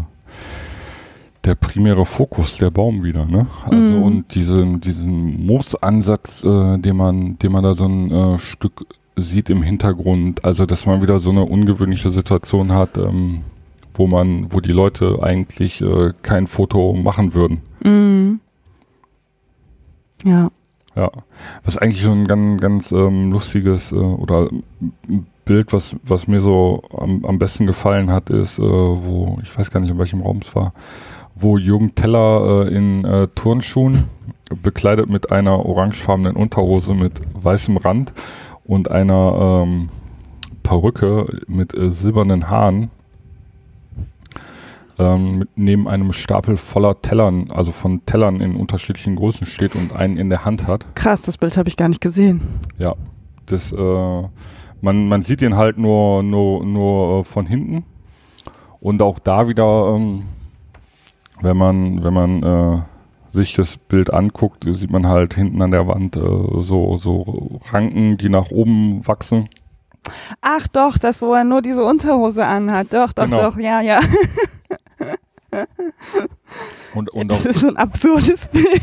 der primäre Fokus, der Baum wieder, ne? Also Mhm. und diesen, diesen Moosansatz, äh, den man, den man da so ein äh, Stück sieht im Hintergrund, also dass man wieder so eine ungewöhnliche Situation hat, ähm, wo man, wo die Leute eigentlich äh, kein Foto machen würden. Mhm. Ja. Ja, was eigentlich so ein ganz, ganz ähm, lustiges äh, oder Bild, was, was mir so am, am besten gefallen hat, ist, äh, wo, ich weiß gar nicht, in welchem Raum es war, wo Jürgen Teller äh, in äh, Turnschuhen, bekleidet mit einer orangefarbenen Unterhose mit weißem Rand und einer ähm, Perücke mit äh, silbernen Haaren ähm, neben einem Stapel voller Tellern, also von Tellern in unterschiedlichen Größen steht und einen in der Hand hat. Krass, das Bild habe ich gar nicht gesehen. Ja, das, äh, man, man sieht ihn halt nur, nur, nur äh, von hinten. Und auch da wieder, ähm, wenn man, wenn man äh, sich das Bild anguckt, sieht man halt hinten an der Wand äh, so, so Ranken, die nach oben wachsen. Ach doch, das, wo er nur diese Unterhose anhat. Doch, doch, Genau. doch, ja, ja. Und, und auch, Das ist so ein absurdes Bild.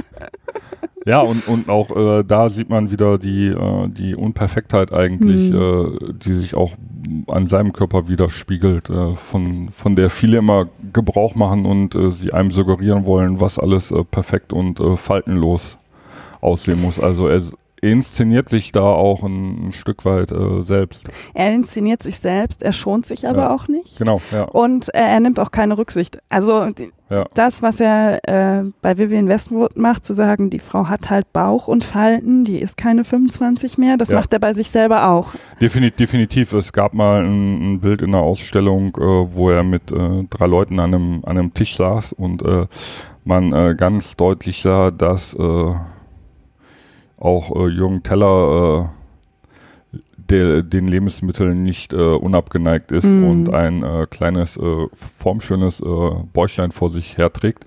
ja, und, und auch äh, da sieht man wieder die, äh, die Unperfektheit eigentlich, Mhm. äh, die sich auch an seinem Körper widerspiegelt, äh, von, von der viele immer Gebrauch machen und äh, sie einem suggerieren wollen, was alles äh, perfekt und faltenlos aussehen muss. Also er inszeniert sich da auch ein, ein Stück weit äh, selbst. Er inszeniert sich selbst, er schont sich aber Ja. auch nicht. Genau, ja. Und äh, er nimmt auch keine Rücksicht. Also die, ja. das, was er äh, bei Vivian Westwood macht, zu sagen, die Frau hat halt Bauch und Falten, die ist keine 25 mehr, das Ja. macht er bei sich selber auch. Defini definitiv. Es gab mal ein, ein Bild in der Ausstellung, äh, wo er mit äh, drei Leuten an einem, an einem Tisch saß und äh, man äh, ganz deutlich sah, dass äh, auch äh, Jürgen Teller äh, der, den Lebensmitteln nicht äh, unabgeneigt ist Mhm. und ein äh, kleines, äh, formschönes äh, Bäuchlein vor sich herträgt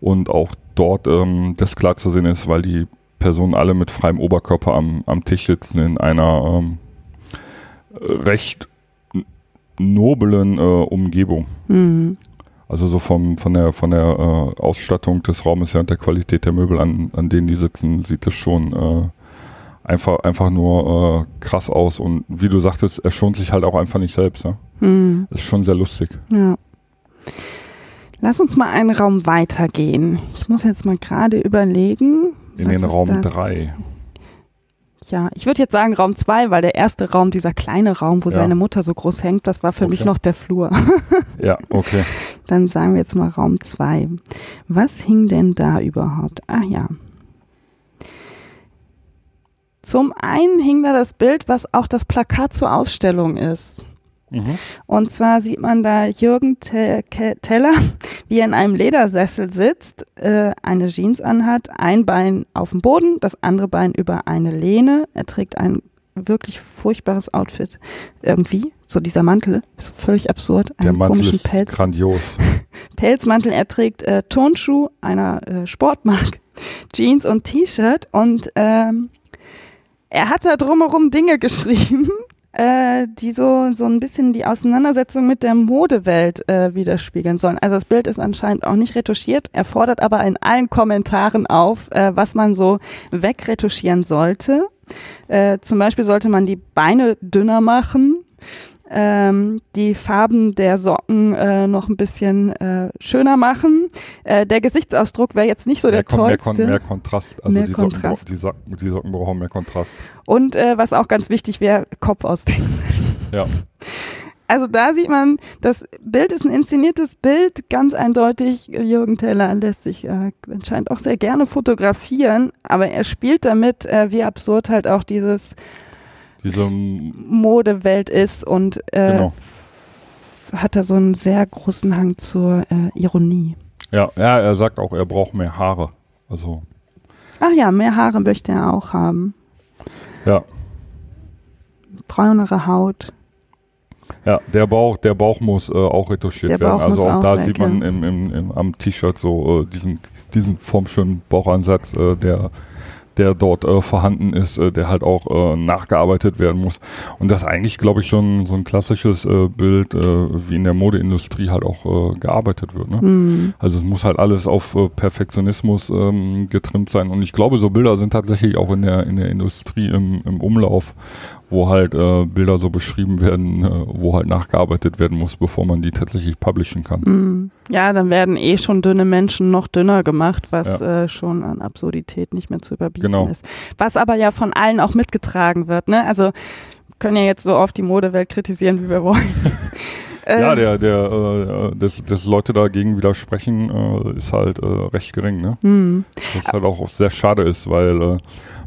und auch dort ähm, das klar zu sehen ist, weil die Personen alle mit freiem Oberkörper am, am Tisch sitzen in einer ähm, recht noblen Umgebung. Mhm. Also so vom, von der, von der äh, Ausstattung des Raumes her und der Qualität der Möbel, an, an denen die sitzen, sieht es schon äh, einfach, einfach nur äh, krass aus. Und wie du sagtest, er schont sich halt auch einfach nicht selbst. Ne? Mhm. Ist schon sehr lustig. Ja. Lass uns mal einen Raum weitergehen. Ich muss jetzt mal gerade überlegen. In den Raum das? 3. Ja, ich würde jetzt sagen Raum zwei, weil der erste Raum, dieser kleine Raum, wo Ja. seine Mutter so groß hängt, das war für mich Okay. noch der Flur. Ja, okay. Dann sagen wir jetzt mal Raum zwei. Was hing denn da überhaupt? Ach ja. Zum einen hing da das Bild, was auch das Plakat zur Ausstellung ist. Mhm. Und zwar sieht man da Jürgen Te Ke Teller, wie er in einem Ledersessel sitzt, äh, eine Jeans anhat, ein Bein auf dem Boden, das andere Bein über eine Lehne. Er trägt ein wirklich furchtbares Outfit irgendwie. So dieser Mantel ist völlig absurd. Der Mantel komischen ist Pelz. grandios. Pelzmantel. Er trägt äh, Turnschuh einer äh, Sportmarke, Jeans und T-Shirt und ähm, er hat da drumherum Dinge geschrieben, äh, die so so ein bisschen die Auseinandersetzung mit der Modewelt äh, widerspiegeln sollen. Also das Bild ist anscheinend auch nicht retuschiert. Er fordert aber in allen Kommentaren auf, äh, was man so wegretuschieren sollte. Äh, zum Beispiel sollte man die Beine dünner machen ähm, die Farben der Socken äh, noch ein bisschen äh, schöner machen. Äh, der Gesichtsausdruck wäre jetzt nicht so mehr, der Kon mehr, tollste. Kon mehr Kontrast. Also Mehr die, Socken, Kontrast. brauchen- die, Socken, die Socken brauchen mehr Kontrast. Und äh, was auch ganz wichtig wäre, Kopf auswechseln. Ja. Also da sieht man, das Bild ist ein inszeniertes Bild, ganz eindeutig. Jürgen Teller lässt sich äh, anscheinend auch sehr gerne fotografieren, aber er spielt damit, äh, wie absurd halt auch dieses Diese, Modewelt ist und äh, Genau. hat da so einen sehr großen Hang zur äh, Ironie. ja, ja, er sagt auch, er braucht mehr Haare. Also, Ach ja, mehr Haare möchte er auch haben. ja. Braunere Haut. Ja, der Bauch, der Bauch muss äh, auch retuschiert Der werden. Bauch also auch auch da weg, sieht man ja. im, im, im, am T-Shirt so äh, diesen, diesen formschönen Bauchansatz, äh, der, der dort äh, vorhanden ist, äh, der halt auch äh, nachgearbeitet werden muss. Und das ist eigentlich, glaube ich, schon so ein klassisches äh, Bild, äh, wie in der Modeindustrie halt auch äh, gearbeitet wird. Ne? Hm. Also es muss halt alles auf äh, Perfektionismus ähm, getrimmt sein. Und ich glaube, so Bilder sind tatsächlich auch in der, in der Industrie im, im Umlauf, wo halt äh, Bilder so beschrieben werden, äh, wo halt nachgearbeitet werden muss, bevor man die tatsächlich publishen kann. Hm. Ja, dann werden eh schon dünne Menschen noch dünner gemacht, was äh, schon an Absurdität nicht mehr zu überbieten Genau. ist. Was aber ja von allen auch mitgetragen wird. Ne? Also können ja jetzt so oft die Modewelt kritisieren, wie wir wollen. Ja, Ähm, der, der, äh, dass, dass Leute dagegen widersprechen, äh, ist halt äh, recht gering, ne? hm. Was halt auch sehr schade ist, weil äh,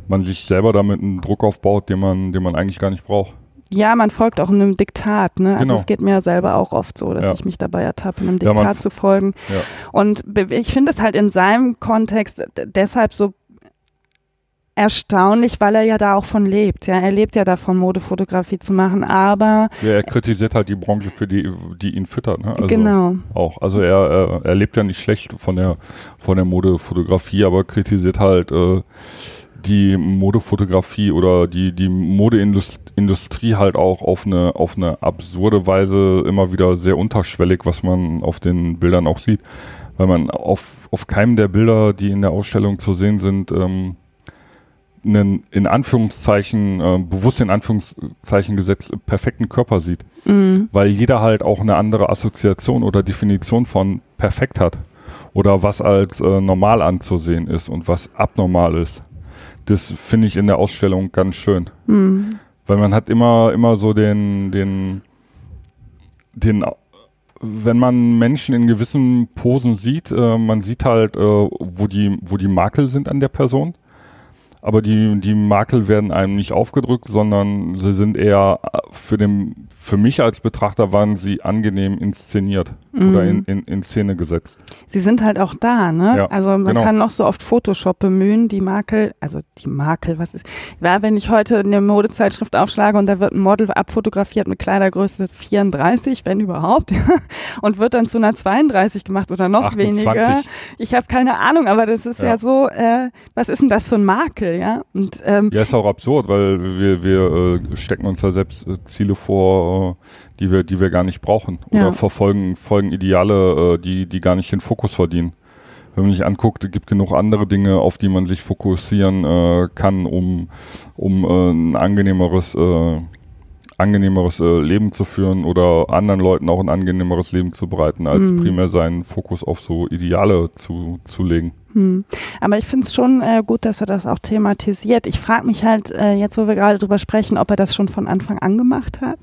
man sich selber damit einen Druck aufbaut, den man, den man eigentlich gar nicht braucht. Ja, man folgt auch einem Diktat, ne? Also Genau. es geht mir selber auch oft so, dass Ja. ich mich dabei ertappe, einem Ja, Diktat f- zu folgen. Ja. Und ich finde es halt in seinem Kontext deshalb so erstaunlich, weil er ja da auch von lebt. Ja, er lebt ja davon, Modefotografie zu machen, aber Ja, er kritisiert halt die Branche, für die, die ihn füttert, ne? Also genau. Auch. Also er, er, er lebt ja nicht schlecht von der, von der Modefotografie, aber kritisiert halt äh, die Modefotografie oder die, die Modeindustrie halt auch auf eine, auf eine absurde Weise immer wieder sehr unterschwellig, was man auf den Bildern auch sieht. Weil man auf, auf keinem der Bilder, die in der Ausstellung zu sehen sind, ähm, einen in Anführungszeichen, äh, bewusst in Anführungszeichen gesetzt, perfekten Körper sieht Mhm. weil jeder halt auch eine andere Assoziation oder Definition von perfekt hat oder was als äh, normal anzusehen ist und was abnormal ist. Das finde ich in der Ausstellung ganz schön, Mhm. weil man hat immer immer so den den den wenn man Menschen in gewissen Posen sieht, äh, man sieht halt, äh, wo die wo die Makel sind an der Person. Aber die, die Makel werden einem nicht aufgedrückt, sondern sie sind eher für, den, für mich als Betrachter waren sie angenehm inszeniert oder in, Mhm. in, in Szene gesetzt. Sie sind halt auch da, ne? Ja, also man genau. kann noch so oft Photoshop bemühen, die Makel, also die Makel, was ist, ja, wenn ich heute eine Modezeitschrift aufschlage und da wird ein Model abfotografiert mit Kleidergröße 34, wenn überhaupt, und wird dann zu einer 32 gemacht oder noch 28. weniger. Ich habe keine Ahnung, aber das ist ja, Ja. so, äh, was ist denn das für ein Makel, ja? Und ähm, Ja, ist auch absurd, weil wir, wir äh, stecken uns da selbst äh, Ziele vor, äh, die wir, die wir gar nicht brauchen. Oder Ja. verfolgen folgen Ideale, äh, die, die gar nicht den Fokus verdienen. Wenn man sich anguckt, es gibt genug andere Dinge, auf die man sich fokussieren äh, kann, um, um äh, ein angenehmeres, angenehmeres äh, Leben zu führen oder anderen Leuten auch ein angenehmeres Leben zu bereiten, als Mhm. primär seinen Fokus auf so Ideale zu, zu legen. Hm. Aber ich finde es schon äh, gut, dass er das auch thematisiert. Ich frage mich halt äh, jetzt, wo wir gerade drüber sprechen, ob er das schon von Anfang an gemacht hat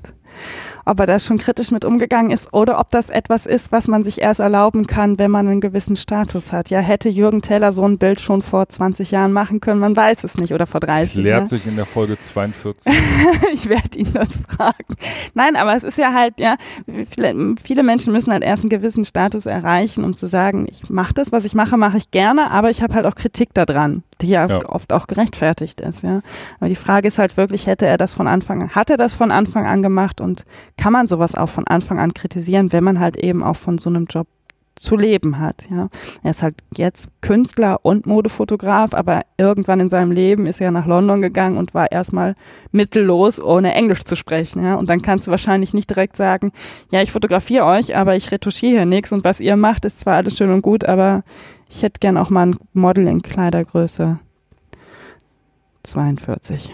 ob er da schon kritisch mit umgegangen ist oder ob das etwas ist, was man sich erst erlauben kann, wenn man einen gewissen Status hat. Ja, hätte Jürgen Teller so ein Bild schon vor 20 Jahren machen können, man weiß es nicht oder vor 30. Lehrt ja. sich in der Folge 42. ich werde ihn das fragen. Nein, aber es ist ja halt, ja, viele, viele Menschen müssen halt erst einen gewissen Status erreichen, um zu sagen, ich mache das, was ich mache, mache ich gerne, aber ich habe halt auch Kritik daran, die ja, ja, oft auch gerechtfertigt ist, ja. Aber die Frage ist halt wirklich, hätte er das von Anfang an, hat er das von Anfang an gemacht und kann man sowas auch von Anfang an kritisieren, wenn man halt eben auch von so einem Job zu leben hat. Ja. Er ist halt jetzt Künstler und Modefotograf, aber irgendwann in seinem Leben ist er nach London gegangen und war erstmal mittellos, ohne Englisch zu sprechen. Ja. Und dann kannst du wahrscheinlich nicht direkt sagen, ja, ich fotografiere euch, aber ich retuschiere hier nichts und was ihr macht, ist zwar alles schön und gut, aber ich hätte gern auch mal ein Model in Kleidergröße 42.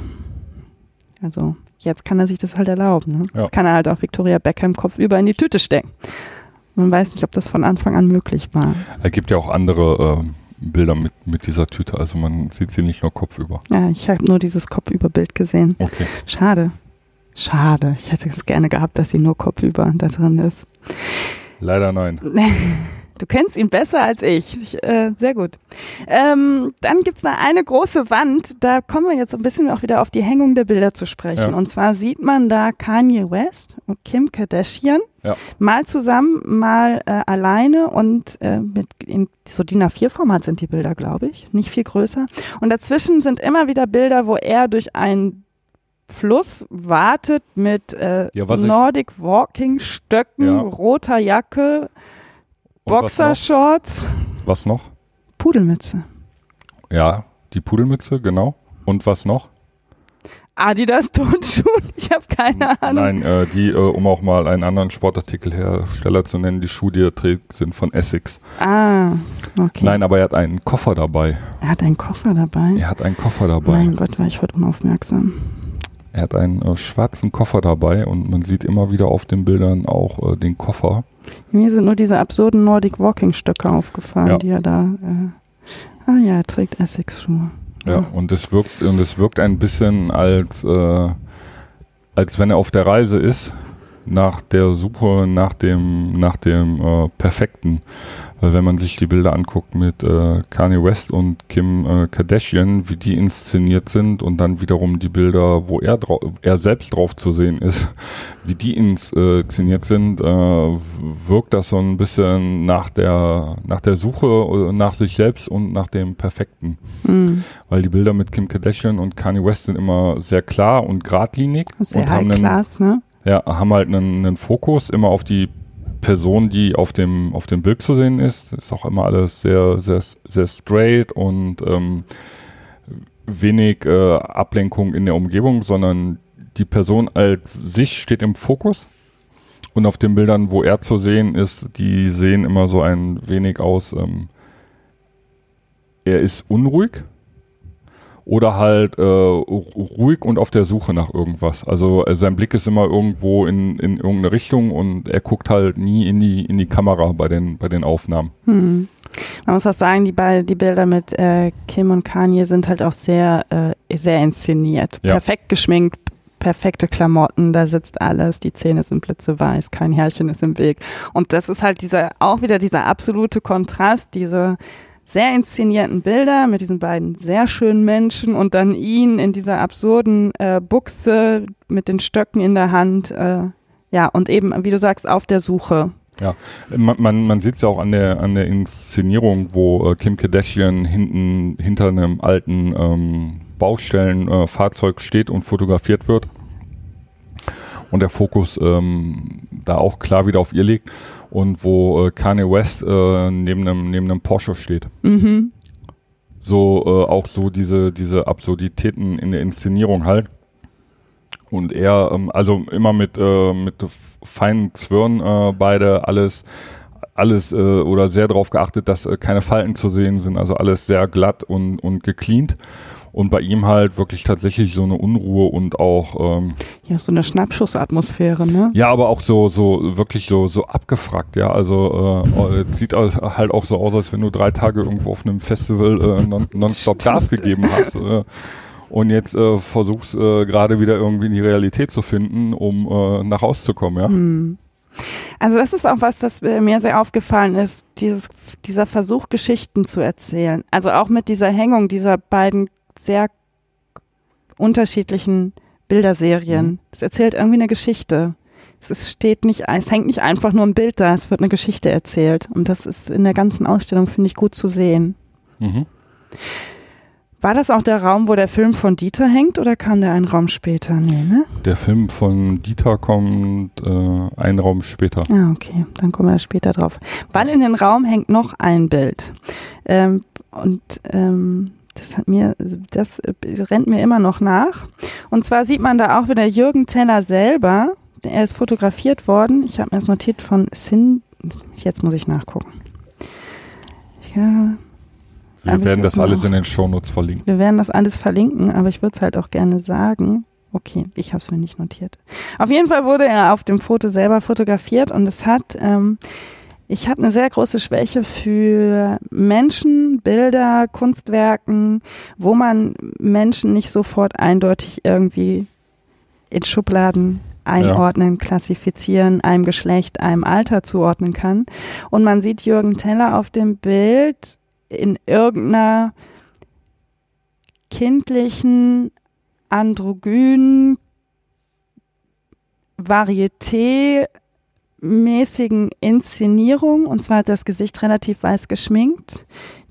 Also jetzt kann er sich das halt erlauben. Ne? Ja. Jetzt kann er halt auch Victoria Beckham Kopf über in die Tüte stecken. Man weiß nicht, ob das von Anfang an möglich war. Es gibt ja auch andere äh, Bilder mit, mit dieser Tüte, also man sieht sie nicht nur kopfüber. Ja, ich habe nur dieses Kopfüber-Bild gesehen. Okay. Schade. Schade. Ich hätte es gerne gehabt, dass sie nur kopfüber da drin ist. Leider nein. Du kennst ihn besser als ich. ich äh, sehr gut. Ähm, dann gibt's da eine große Wand. Da kommen wir jetzt ein bisschen auch wieder auf die Hängung der Bilder zu sprechen. Ja. Und zwar sieht man da Kanye West und Kim Kardashian ja. mal zusammen, mal äh, alleine und äh, mit in so DIN A4-Format sind die Bilder, glaube ich. Nicht viel größer. Und dazwischen sind immer wieder Bilder, wo er durch ein Fluss wartet mit äh, ja, Nordic Walking Stöcken, ja. roter Jacke, Boxershorts. Was noch? Pudelmütze. Ja, die Pudelmütze, genau. Und was noch? Adidas Turnschuhe? Ich habe keine Ahnung. Nein, äh, die, äh, um auch mal einen anderen Sportartikelhersteller zu nennen, die Schuhe, die er trägt, sind von Essex. Ah, okay. Nein, aber er hat einen Koffer dabei. Er hat einen Koffer dabei? Er hat einen Koffer dabei. Mein Gott, war ich heute unaufmerksam. Er hat einen äh, schwarzen Koffer dabei und man sieht immer wieder auf den Bildern auch äh, den Koffer. Mir sind nur diese absurden Nordic Walking Stöcke aufgefallen, ja. die er da. Äh, ah ja, er trägt Essex-Schuhe. Ja, ja, und es wirkt und es wirkt ein bisschen als äh, als wenn er auf der Reise ist nach der Suche nach dem nach dem äh, perfekten weil wenn man sich die Bilder anguckt mit äh, Kanye West und Kim äh, Kardashian, wie die inszeniert sind und dann wiederum die Bilder, wo er, er selbst drauf zu sehen ist, wie die inszeniert sind, äh, wirkt das so ein bisschen nach der, nach der Suche äh, nach sich selbst und nach dem Perfekten. Mhm. Weil die Bilder mit Kim Kardashian und Kanye West sind immer sehr klar und geradlinig. Sehr und haben einen, Class, ne? Ja, haben halt einen, einen Fokus immer auf die Person, die auf dem, auf dem Bild zu sehen ist. Ist auch immer alles sehr, sehr, sehr straight und ähm, wenig äh, Ablenkung in der Umgebung, sondern die Person als sich steht im Fokus. Und auf den Bildern, wo er zu sehen ist, die sehen immer so ein wenig aus, ähm, er ist unruhig oder halt äh, ruhig und auf der Suche nach irgendwas. Also äh, sein Blick ist immer irgendwo in, in irgendeine Richtung und er guckt halt nie in die, in die Kamera bei den, bei den Aufnahmen. Hm. Man muss auch sagen, die, die Bilder mit äh, Kim und Kanye sind halt auch sehr, äh, sehr inszeniert. Ja. Perfekt geschminkt, perfekte Klamotten, da sitzt alles, die Zähne sind blitzeweiß, kein Härchen ist im Weg. Und das ist halt dieser, auch wieder dieser absolute Kontrast, diese sehr inszenierten Bilder mit diesen beiden sehr schönen Menschen und dann ihn in dieser absurden äh, Buchse mit den Stöcken in der Hand. Äh, ja, und eben, wie du sagst, auf der Suche. Ja, man, man, man sieht es ja auch an der, an der Inszenierung, wo äh, Kim Kardashian hinten hinter einem alten ähm, Baustellenfahrzeug äh, steht und fotografiert wird und der Fokus ähm, da auch klar wieder auf ihr liegt und wo äh, Kanye West äh, neben einem neben einem Porsche steht. Mhm. So äh, auch so diese diese Absurditäten in der Inszenierung halt. Und er, ähm, also immer mit, äh, mit feinen Zwirn äh, beide, alles, alles äh, oder sehr darauf geachtet, dass äh, keine Falten zu sehen sind, also alles sehr glatt und, und gecleant und bei ihm halt wirklich tatsächlich so eine Unruhe und auch ähm, ja so eine Schnappschussatmosphäre, ne? Ja, aber auch so so wirklich so so abgefragt, ja. Also äh, sieht halt auch so aus, als wenn du drei Tage irgendwo auf einem Festival äh, non, nonstop Gas gegeben hast. Äh, und jetzt äh, versuchst äh, gerade wieder irgendwie in die Realität zu finden, um äh, nach Hause zu kommen, ja. Hm. Also das ist auch was, was mir sehr aufgefallen ist, dieses, dieser Versuch, Geschichten zu erzählen. Also auch mit dieser Hängung dieser beiden sehr unterschiedlichen Bilderserien. Mhm. Es erzählt irgendwie eine Geschichte. Es ist, steht nicht, es hängt nicht einfach nur ein Bild da, es wird eine Geschichte erzählt. Und das ist in der ganzen Ausstellung, finde ich, gut zu sehen. Mhm. War das auch der Raum, wo der Film von Dieter hängt oder kam der einen Raum später? Nee, ne? Der Film von Dieter kommt äh, einen Raum später. Ah, okay. Dann kommen wir später drauf. Weil in den Raum hängt noch ein Bild. Ähm, und ähm, das hat mir, das rennt mir immer noch nach. Und zwar sieht man da auch wieder Jürgen Teller selber. Er ist fotografiert worden. Ich habe mir das notiert von Sin. Jetzt muss ich nachgucken. Ja, wir werden das alles in den Shownotes verlinken. Wir werden das alles verlinken, aber ich würde es halt auch gerne sagen. Okay, ich habe es mir nicht notiert. Auf jeden Fall wurde er auf dem Foto selber fotografiert und es hat, ähm, ich habe eine sehr große Schwäche für Menschen, Bilder, Kunstwerken, wo man Menschen nicht sofort eindeutig irgendwie in Schubladen einordnen, ja. klassifizieren, einem Geschlecht, einem Alter zuordnen kann. Und man sieht Jürgen Teller auf dem Bild in irgendeiner kindlichen, androgynen, Varieté mäßigen Inszenierung und zwar hat das Gesicht relativ weiß geschminkt.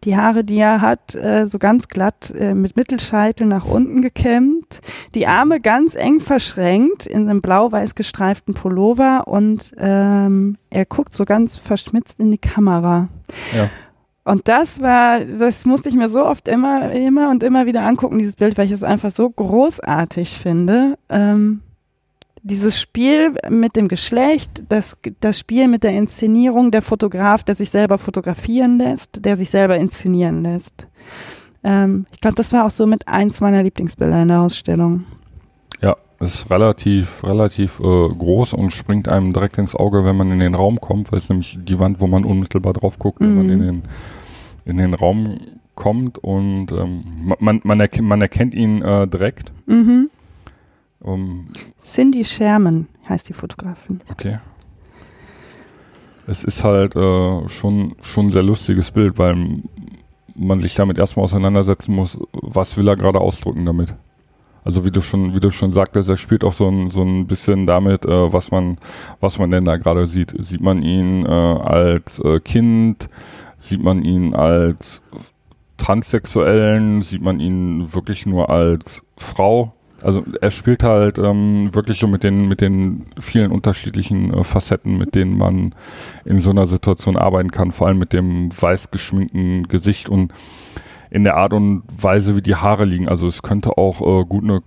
Die Haare, die er hat, äh, so ganz glatt äh, mit Mittelscheitel nach unten gekämmt. Die Arme ganz eng verschränkt in einem blau-weiß gestreiften Pullover und ähm, er guckt so ganz verschmitzt in die Kamera. Ja. Und das war, das musste ich mir so oft immer, immer und immer wieder angucken, dieses Bild, weil ich es einfach so großartig finde. Ähm, dieses Spiel mit dem Geschlecht, das, das Spiel mit der Inszenierung, der Fotograf, der sich selber fotografieren lässt, der sich selber inszenieren lässt. Ähm, ich glaube, das war auch so mit eins meiner Lieblingsbilder in der Ausstellung. Ja, ist relativ, relativ äh, groß und springt einem direkt ins Auge, wenn man in den Raum kommt, weil es nämlich die Wand, wo man unmittelbar drauf guckt, wenn man in mhm. den in den Raum kommt und ähm, man, man, erk man, erkennt ihn äh, direkt. Mhm. Um, Cindy Sherman heißt die Fotografin. Okay. Es ist halt äh, schon, schon ein sehr lustiges Bild, weil man sich damit erstmal auseinandersetzen muss, was will er gerade ausdrücken damit. Also wie du schon, wie du schon sagtest, er spielt auch so ein, so ein bisschen damit, äh, was man, was man denn da gerade sieht. Sieht man ihn äh, als äh, Kind, Sieht man ihn als Transsexuellen? Sieht man ihn wirklich nur als Frau? Also er spielt halt ähm, wirklich so mit den mit den vielen unterschiedlichen äh, Facetten, mit denen man in so einer Situation arbeiten kann, vor allem mit dem weiß geschminkten Gesicht und in der Art und Weise, wie die Haare liegen. Also es könnte auch äh, gut eine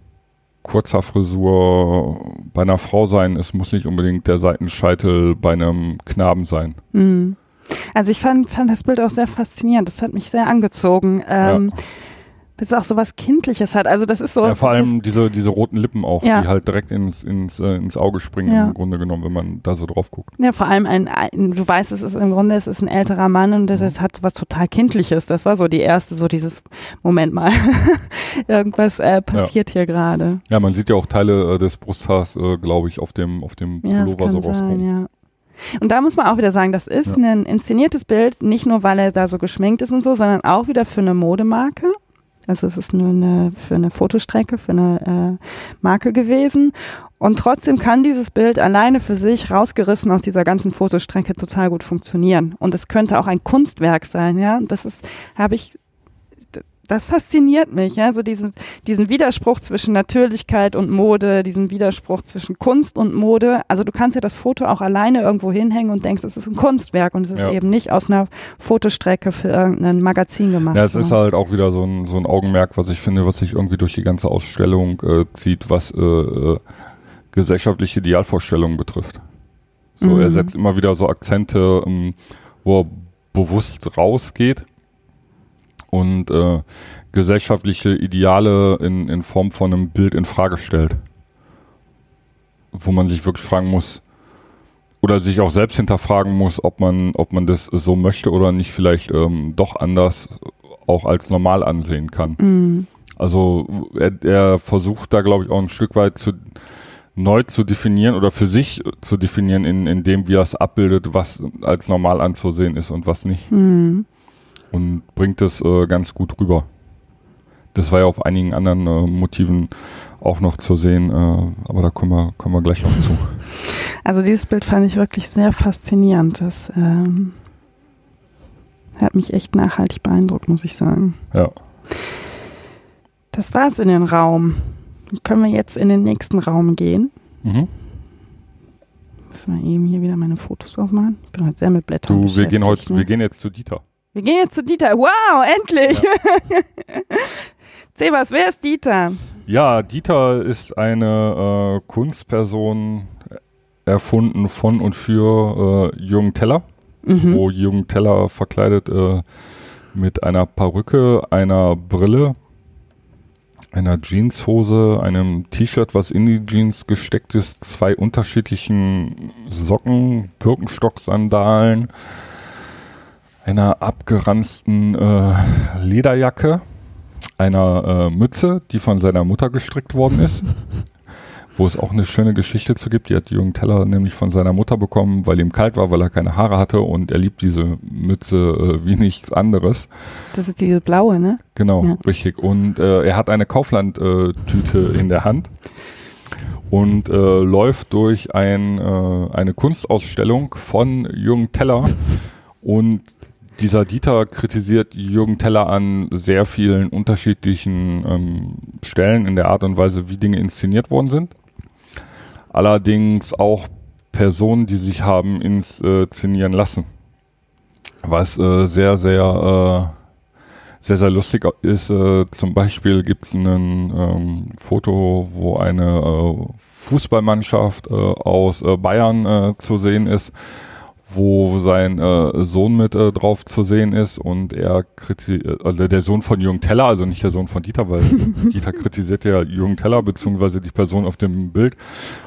kurzer Frisur bei einer Frau sein. Es muss nicht unbedingt der Seitenscheitel bei einem Knaben sein. Mhm. Also ich fand, fand das Bild auch sehr faszinierend. Das hat mich sehr angezogen. Ähm, ja. Bis es auch so was Kindliches hat. Also das ist so. Ja, vor allem diese, diese roten Lippen auch, ja. die halt direkt ins, ins, äh, ins Auge springen ja. im Grunde genommen, wenn man da so drauf guckt. Ja, vor allem ein, ein du weißt, es ist im Grunde, es ist ein älterer Mann und das mhm. hat was total Kindliches. Das war so die erste, so dieses Moment mal. Irgendwas äh, passiert hier gerade. Ja, man sieht ja auch Teile äh, des Brusthaars, äh, glaube ich, auf dem, auf dem Pullover so rauskommen. Ja. Und da muss man auch wieder sagen, das ist ja. ein inszeniertes Bild, nicht nur weil er da so geschminkt ist und so, sondern auch wieder für eine Modemarke. Also es ist nur eine, für eine Fotostrecke, für eine äh, Marke gewesen. Und trotzdem kann dieses Bild alleine für sich rausgerissen aus dieser ganzen Fotostrecke total gut funktionieren. Und es könnte auch ein Kunstwerk sein, ja. Das ist, habe ich das fasziniert mich, ja, so diesen, diesen Widerspruch zwischen Natürlichkeit und Mode, diesen Widerspruch zwischen Kunst und Mode. Also du kannst ja das Foto auch alleine irgendwo hinhängen und denkst, es ist ein Kunstwerk und es ist ja. eben nicht aus einer Fotostrecke für irgendein Magazin gemacht. Ja, es ist halt auch wieder so ein, so ein Augenmerk, was ich finde, was sich irgendwie durch die ganze Ausstellung äh, zieht, was äh, äh, gesellschaftliche Idealvorstellungen betrifft. So, mhm. er setzt immer wieder so Akzente, ähm, wo er bewusst rausgeht und äh, gesellschaftliche Ideale in, in Form von einem Bild in Frage stellt. Wo man sich wirklich fragen muss, oder sich auch selbst hinterfragen muss, ob man, ob man das so möchte oder nicht vielleicht ähm, doch anders auch als normal ansehen kann. Mhm. Also er, er versucht da, glaube ich, auch ein Stück weit zu neu zu definieren oder für sich zu definieren, in, in dem, wie er es abbildet, was als normal anzusehen ist und was nicht. Mhm. Und bringt es äh, ganz gut rüber. Das war ja auf einigen anderen äh, Motiven auch noch zu sehen, äh, aber da kommen wir, kommen wir gleich noch zu. Also dieses Bild fand ich wirklich sehr faszinierend. Das ähm, hat mich echt nachhaltig beeindruckt, muss ich sagen. Ja. Das war's in den Raum. Können wir jetzt in den nächsten Raum gehen? Mhm. Müssen wir eben hier wieder meine Fotos aufmachen. Ich bin heute sehr mit Blättern Du, wir gehen heute, ne? wir gehen jetzt zu Dieter. Wir gehen jetzt zu Dieter. Wow, endlich! Sebas, wer ist Dieter? Ja, Dieter ist eine äh, Kunstperson erfunden von und für äh, Jürgen Teller, Mhm. wo Jürgen Teller verkleidet äh, mit einer Perücke, einer Brille, einer Jeanshose, einem T-Shirt, was in die Jeans gesteckt ist, zwei unterschiedlichen Socken, Birkenstock-Sandalen, einer abgeranzten äh, Lederjacke, einer äh, Mütze, die von seiner Mutter gestrickt worden ist. Wo es auch eine schöne Geschichte zu gibt. Die hat Jürgen Teller nämlich von seiner Mutter bekommen, weil ihm kalt war, weil er keine Haare hatte und er liebt diese Mütze äh, wie nichts anderes. Das ist diese blaue, ne? Genau, Ja. richtig. Und äh, er hat eine Kaufland-Tüte in der Hand und äh, läuft durch ein, äh, eine Kunstausstellung von Jürgen Teller. Und dieser Dieter kritisiert Jürgen Teller an sehr vielen unterschiedlichen ähm, Stellen in der Art und Weise, wie Dinge inszeniert worden sind. Allerdings auch Personen, die sich haben inszenieren lassen. Was äh, sehr, sehr, äh, sehr, sehr lustig ist. Äh, zum Beispiel gibt es ein ähm, Foto, wo eine äh, Fußballmannschaft äh, aus äh, Bayern zu sehen ist, wo sein äh, Sohn mit äh, drauf zu sehen ist und er kritisiert, also der Sohn von Jürgen Teller, also nicht der Sohn von Dieter, weil Dieter kritisiert ja Jürgen Teller, beziehungsweise die Person auf dem Bild,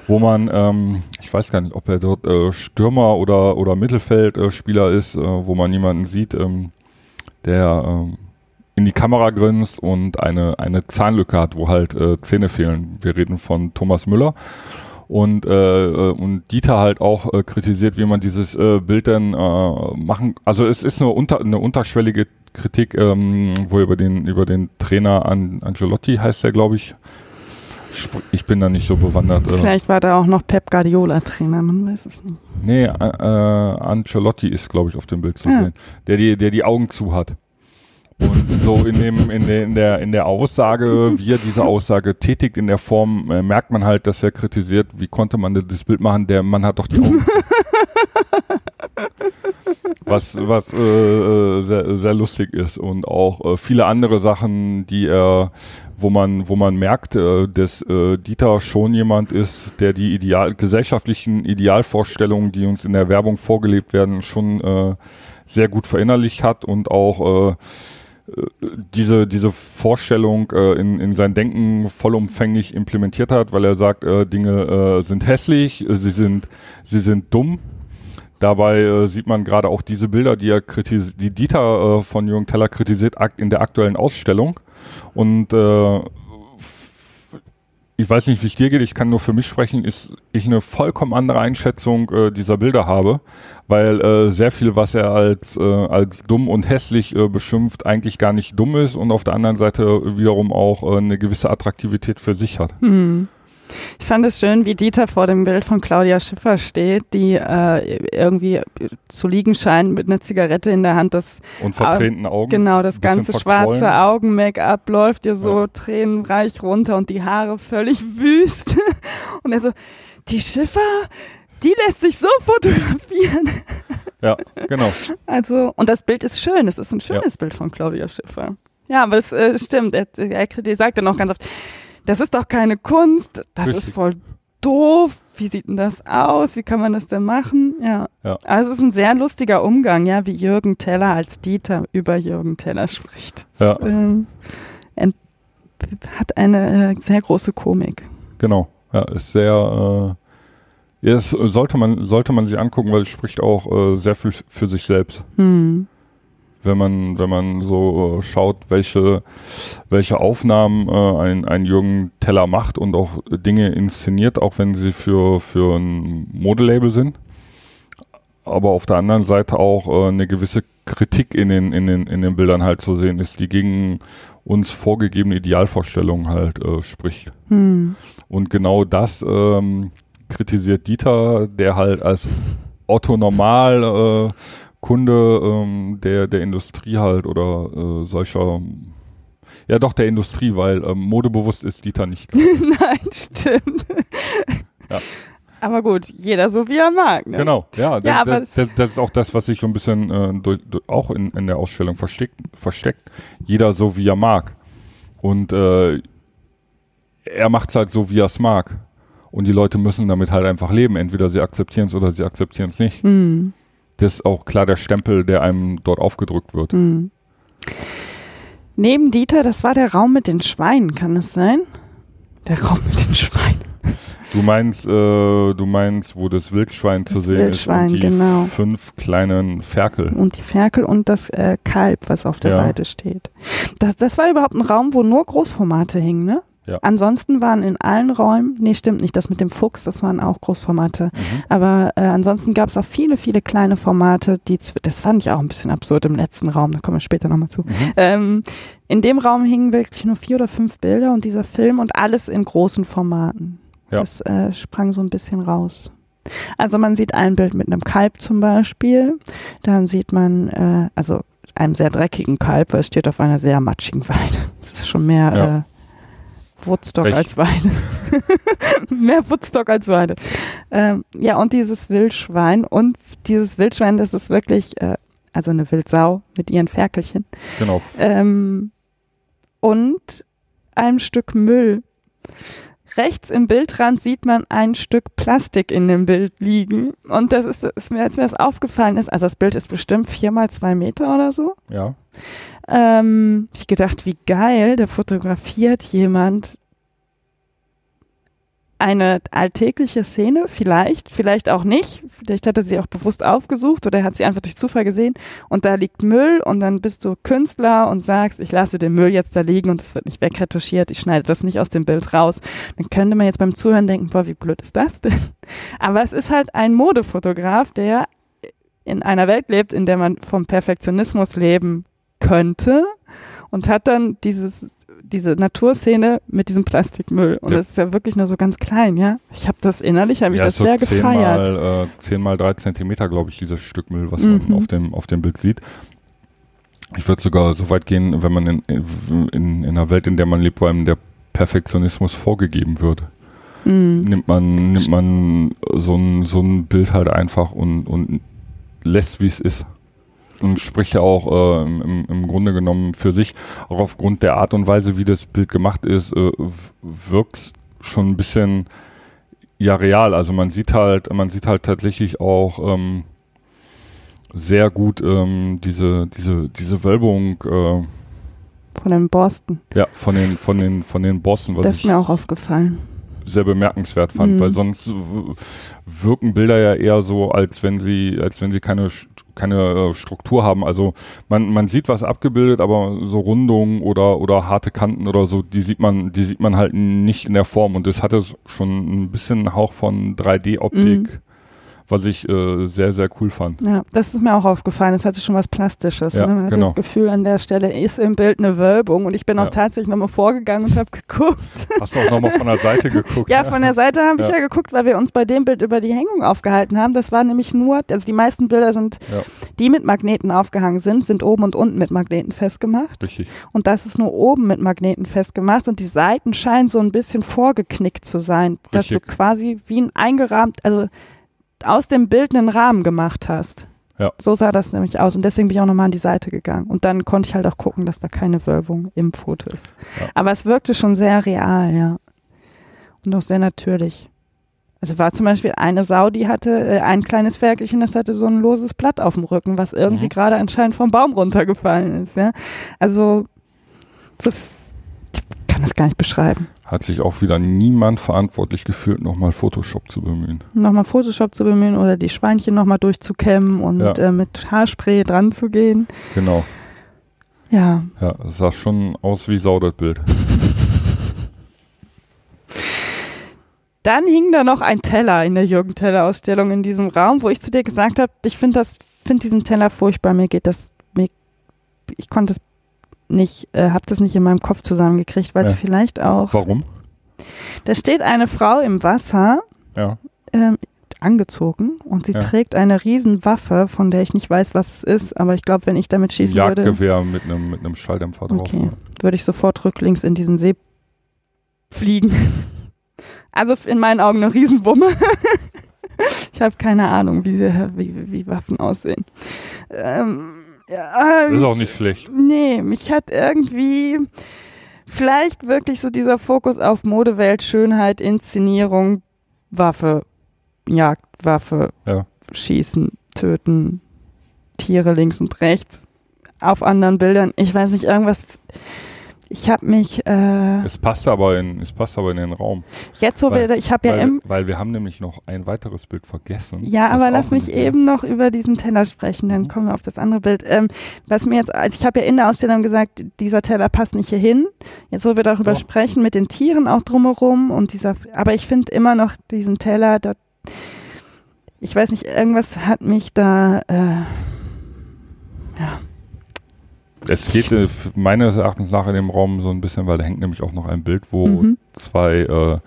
wo man, ähm, ich weiß gar nicht, ob er dort äh, Stürmer oder, oder Mittelfeldspieler äh, ist, äh, wo man jemanden sieht, ähm, der ähm, in die Kamera grinst und eine, eine Zahnlücke hat, wo halt äh, Zähne fehlen. Wir reden von Thomas Müller. Und, äh, äh, und Dieter halt auch äh, kritisiert, wie man dieses äh, Bild dann äh, machen. Also es ist eine, unter, eine unterschwellige Kritik, ähm, wo über den über den Trainer An Angelotti heißt der, glaube ich. Ich bin da nicht so bewandert. Äh, Vielleicht war da auch noch Pep Guardiola Trainer, man weiß es nicht. nee, äh, äh, Ancelotti ist, glaube ich, auf dem Bild zu Ah. sehen, der die, der die Augen zu hat. Und so in dem in der in der in der Aussage, wie er diese Aussage tätigt, in der Form äh, merkt man halt, dass er kritisiert, wie konnte man das Bild machen? Der Mann hat doch die Augen. was was äh, äh, sehr, sehr lustig ist und auch äh, viele andere Sachen, die er, wo man wo man merkt, äh, dass äh, Dieter schon jemand ist, der die ideal gesellschaftlichen Idealvorstellungen, die uns in der Werbung vorgelebt werden, schon äh, sehr gut verinnerlicht hat und auch äh, diese, diese Vorstellung äh, in, in sein Denken vollumfänglich implementiert hat, weil er sagt, äh, Dinge äh, sind hässlich, äh, sie sind, sie sind dumm. Dabei äh, sieht man gerade auch diese Bilder, die er kritis die Dieter äh, von Jürgen Teller kritisiert, in der aktuellen Ausstellung. Und ich weiß nicht, wie es dir geht, ich kann nur für mich sprechen, ist ich eine vollkommen andere Einschätzung äh, dieser Bilder habe, weil äh, sehr viel, was er als, äh, als dumm und hässlich äh, beschimpft, eigentlich gar nicht dumm ist und auf der anderen Seite wiederum auch äh, eine gewisse Attraktivität für sich hat. Hm. Ich fand es schön, wie Dieter vor dem Bild von Claudia Schiffer steht, die äh, irgendwie zu liegen scheint mit einer Zigarette in der Hand. Das Und vertränten Augen. genau das ganze verquollen. schwarze Augen-Make-up läuft ihr so Ja. tränenreich runter und die Haare völlig wüst. Und er so, die Schiffer, die lässt sich so fotografieren. Ja, genau. Also, und das Bild ist schön. Es ist ein schönes Bild von Claudia Schiffer. Ja, aber es äh, stimmt. Er, er, er sagt ja noch ganz oft, das ist doch keine Kunst. Das Richtig. ist voll doof. Wie sieht denn das aus? Wie kann man das denn machen? Ja. Ja. Also es ist ein sehr lustiger Umgang, ja, wie Jürgen Teller als Dieter über Jürgen Teller spricht. Ja. Ähm, hat eine äh, sehr große Komik. Genau. Ja, ist sehr, äh, ja, das sollte man, sollte man sich angucken, weil es spricht auch äh, sehr viel für sich selbst. Hm. Wenn man, wenn man so äh, schaut, welche, welche Aufnahmen äh, ein, ein Jürgen Teller macht und auch Dinge inszeniert, auch wenn sie für, für ein Modelabel sind. Aber auf der anderen Seite auch äh, eine gewisse Kritik in den, in, den, in den Bildern halt zu sehen ist, die gegen uns vorgegebene Idealvorstellungen halt äh, spricht. Hm. Und genau das ähm, kritisiert Dieter, der halt als Otto Normal äh, Kunde ähm, der, der Industrie halt oder äh, solcher, ja doch der Industrie, weil ähm, modebewusst ist Dieter nicht. Nein, stimmt. Ja. Aber gut, jeder so wie er mag. Ne? Genau, ja, das, Ja, aber das, das, das ist auch das, was sich so ein bisschen äh, durch, durch, auch in, in der Ausstellung versteckt, versteckt. Jeder so wie er mag. Und äh, er macht es halt so, wie er es mag. Und die Leute müssen damit halt einfach leben. Entweder sie akzeptieren es oder sie akzeptieren es nicht. Hm. Das ist auch klar der Stempel, der einem dort aufgedrückt wird. Hm. Neben Dieter, das war der Raum mit den Schweinen, kann es sein? Der Raum mit den Schweinen. Du meinst, äh, du meinst, wo das Wildschwein zu Das sehen Wildschwein, ist und die genau. fünf kleinen Ferkel. Und die Ferkel und das äh, Kalb, was auf der Ja. Weide steht. Das, das war überhaupt ein Raum, wo nur Großformate hingen, ne? Ja. Ansonsten waren in allen Räumen, nee, stimmt nicht, das mit dem Fuchs, das waren auch Großformate. Mhm. Aber äh, ansonsten gab es auch viele, viele kleine Formate, die, das fand ich auch ein bisschen absurd im letzten Raum, da kommen wir später nochmal zu. Mhm. Ähm, in dem Raum hingen wirklich nur vier oder fünf Bilder und dieser Film und alles in großen Formaten. Ja. Das äh, sprang so ein bisschen raus. Also man sieht ein Bild mit einem Kalb zum Beispiel, dann sieht man, äh, also einem sehr dreckigen Kalb, weil es steht auf einer sehr matschigen Weide. Es ist schon mehr Ja. äh, Woodstock Recht. als Weide. mehr Woodstock als Weide. Ähm, ja, und dieses Wildschwein und dieses Wildschwein, das ist wirklich, äh, also eine Wildsau mit ihren Ferkelchen. Genau. Ähm, und ein Stück Müll. Rechts im Bildrand sieht man ein Stück Plastik in dem Bild liegen. Und das ist, ist mir, als mir das aufgefallen ist, also das Bild ist bestimmt vier mal zwei Meter oder so. Ja. Ähm, ich gedacht, wie geil, da fotografiert jemand eine alltägliche Szene, vielleicht, vielleicht auch nicht. Vielleicht hat er sie auch bewusst aufgesucht oder er hat sie einfach durch Zufall gesehen und da liegt Müll und dann bist du Künstler und sagst, ich lasse den Müll jetzt da liegen und es wird nicht wegretuschiert, ich schneide das nicht aus dem Bild raus. Dann könnte man jetzt beim Zuhören denken, boah, wie blöd ist das denn? Aber es ist halt ein Modefotograf, der in einer Welt lebt, in der man vom Perfektionismus leben könnte und hat dann dieses diese Naturszene mit diesem Plastikmüll und Ja. das ist ja wirklich nur so ganz klein, ja. Ich habe das innerlich, habe ich ja, das so sehr 10 gefeiert. Mal, äh, 10 mal 3 Zentimeter, glaube ich, dieses Stück Müll, was Mhm. man auf dem, auf dem Bild sieht. Ich würde sogar so weit gehen, wenn man in, in, in einer Welt, in der man lebt, wo einem der Perfektionismus vorgegeben wird. Mhm. Nimmt man, nimmt man so ein, so ein Bild halt einfach und, und lässt, wie es ist. Und spricht ja auch äh, im, im Grunde genommen für sich, auch aufgrund der Art und Weise, wie das Bild gemacht ist, äh, wirkt schon ein bisschen ja real. Also man sieht halt, man sieht halt tatsächlich auch ähm, sehr gut ähm, diese, diese, diese Wölbung äh, Von dem Borsten. ja, von den, von den, von den was Das ist mir auch aufgefallen. Sehr bemerkenswert fand, Mhm. weil sonst wirken Bilder ja eher so, als wenn sie, als wenn sie keine, keine äh, Struktur haben. Also man, man sieht was abgebildet, aber so Rundungen oder, oder harte Kanten oder so, die sieht man, die sieht man halt nicht in der Form und das hatte schon ein bisschen einen Hauch von 3D-Optik, was ich äh, sehr, sehr cool fand. Ja, das ist mir auch aufgefallen. Es hatte schon was Plastisches. Ja, ne? Man hat genau. das Gefühl, an der Stelle ist im Bild eine Wölbung und ich bin Ja. auch tatsächlich nochmal vorgegangen und habe geguckt. Hast du auch nochmal von der Seite geguckt? Ja, von der Seite habe ich Ja. ja geguckt, weil wir uns bei dem Bild über die Hängung aufgehalten haben. Das war nämlich nur, also die meisten Bilder sind, Ja. die mit Magneten aufgehangen sind, sind oben und unten mit Magneten festgemacht. Richtig. Und das ist nur oben mit Magneten festgemacht und die Seiten scheinen so ein bisschen vorgeknickt zu sein, dass du Richtig. quasi wie ein eingerahmt, also aus dem Bild einen Rahmen gemacht hast. Ja. So sah das nämlich aus und deswegen bin ich auch nochmal an die Seite gegangen. Und dann konnte ich halt auch gucken, dass da keine Wölbung im Foto ist. Ja. Aber es wirkte schon sehr real, ja. Und auch sehr natürlich. Also war zum Beispiel eine Sau, die hatte äh, ein kleines Ferkelchen, das hatte so ein loses Blatt auf dem Rücken, was irgendwie Mhm. gerade anscheinend vom Baum runtergefallen ist, ja. Also so, ich kann das gar nicht beschreiben. Hat sich auch wieder niemand verantwortlich gefühlt, nochmal Photoshop zu bemühen. Nochmal Photoshop zu bemühen oder die Schweinchen nochmal durchzukämmen und Ja. äh, mit Haarspray dran zu gehen. Genau. Ja, Ja, es sah schon aus wie Sau, das Bild. Dann hing da noch ein Teller in der Jürgen Teller Ausstellung in diesem Raum, wo ich zu dir gesagt habe, ich finde das, finde diesen Teller furchtbar. Mir geht das, mir, ich konnte es nicht, äh, habe das nicht in meinem Kopf zusammengekriegt, weil es Ja. vielleicht auch. Warum? Da steht eine Frau im Wasser, Ja. ähm, angezogen und sie Ja. trägt eine Riesenwaffe, von der ich nicht weiß, was es ist, aber ich glaube, wenn ich damit schießen würde, Jagdgewehr mit einem mit einem Schalldämpfer drauf. Okay. würde ich sofort rücklings in diesen See fliegen. Also in meinen Augen eine Riesenwumme. ich habe keine Ahnung, wie, sie- wie, wie Waffen aussehen. Ähm, ja, Das ist auch nicht schlecht. Nee, mich hat irgendwie vielleicht wirklich so dieser Fokus auf Modewelt, Schönheit, Inszenierung, Waffe, Jagdwaffe, Ja. Schießen, Töten, Tiere links und rechts auf anderen Bildern. Ich weiß nicht, irgendwas. Ich habe mich äh, Es passt aber in, es passt aber in den Raum. jetzt so weil- wieder, ich habe ja weil, im weil wir haben nämlich noch ein weiteres Bild vergessen. Ja, aber lass mich in- eben noch über diesen Teller sprechen, dann Mhm. kommen wir auf das andere Bild. Ähm, was mir jetzt, also ich habe ja in der Ausstellung gesagt, dieser Teller passt nicht hier hin. Jetzt, wo wir darüber Doch. sprechen, mit den Tieren auch drumherum und dieser, aber ich finde immer noch diesen Teller, dort, ich weiß nicht, irgendwas hat mich da, äh, ja, Es geht äh, meines Erachtens nach in dem Raum so ein bisschen, weil da hängt nämlich auch noch ein Bild, wo mhm. zwei äh,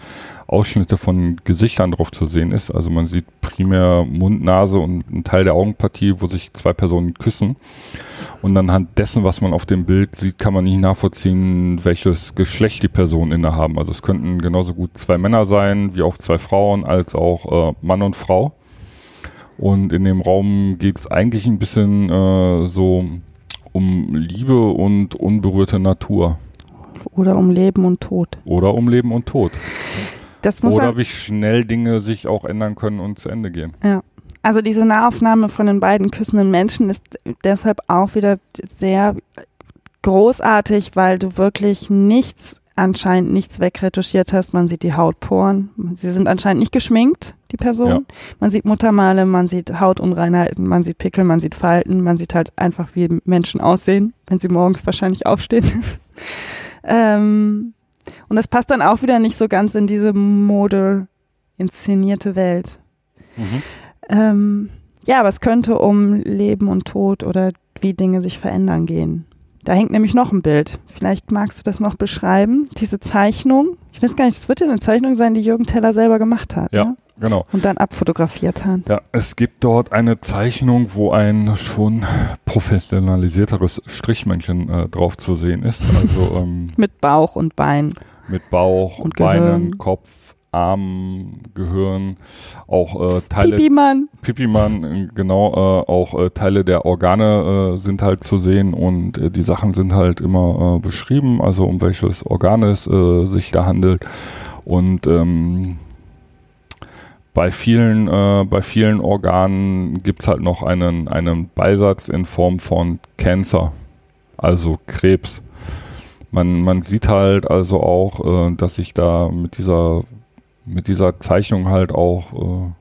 Ausschnitte von Gesichtern drauf zu sehen ist. Also man sieht primär Mund, Nase und einen Teil der Augenpartie, wo sich zwei Personen küssen. Und anhand dessen, was man auf dem Bild sieht, kann man nicht nachvollziehen, welches Geschlecht die Personen innehaben. Also es könnten genauso gut zwei Männer sein, wie auch zwei Frauen, als auch äh, Mann und Frau. Und in dem Raum geht es eigentlich ein bisschen äh, so um Liebe und unberührte Natur. oder um Leben und Tod. Oder um Leben und Tod. Oder halt, wie schnell Dinge sich auch ändern können und zu Ende gehen. also diese Nahaufnahme von den beiden küssenden Menschen ist deshalb auch wieder sehr großartig, weil du wirklich nichts, anscheinend nichts wegretuschiert hast. Man sieht die Hautporen. Sie sind anscheinend nicht geschminkt, die Person. Ja. Man sieht Muttermale, man sieht Hautunreinheiten, man sieht Pickel, man sieht Falten, man sieht halt einfach, wie Menschen aussehen, wenn sie morgens wahrscheinlich aufstehen. ähm, und das passt dann auch wieder nicht so ganz in diese Mode inszenierte Welt. Ähm, ja, aber es könnte um Leben und Tod oder wie Dinge sich verändern gehen. Da hängt nämlich noch ein Bild. Vielleicht magst du das noch beschreiben. Diese Zeichnung. Ich weiß gar nicht, es wird ja eine Zeichnung sein, die Jürgen Teller selber gemacht hat. Ja. Ne? Genau. Und dann abfotografiert hat. Ja, es gibt dort eine Zeichnung, wo ein schon professionalisierteres Strichmännchen äh, drauf zu sehen ist. Also ähm, Mit Bauch und Bein. mit Bauch, Und Beinen, Gehirn. Kopf, Armen, Gehirn, auch äh, Teile, Pipi-Mann. Pipimann, genau, äh, auch äh, Teile der Organe äh, sind halt zu sehen und äh, die Sachen sind halt immer äh, beschrieben, also um welches Organ es sich da handelt. Und ähm, bei vielen, äh, bei vielen Organen gibt's halt noch einen, einen Beisatz in Form von Cancer, also Krebs. Man, man sieht halt also auch, äh, dass sich da mit dieser, mit dieser Zeichnung halt auch äh,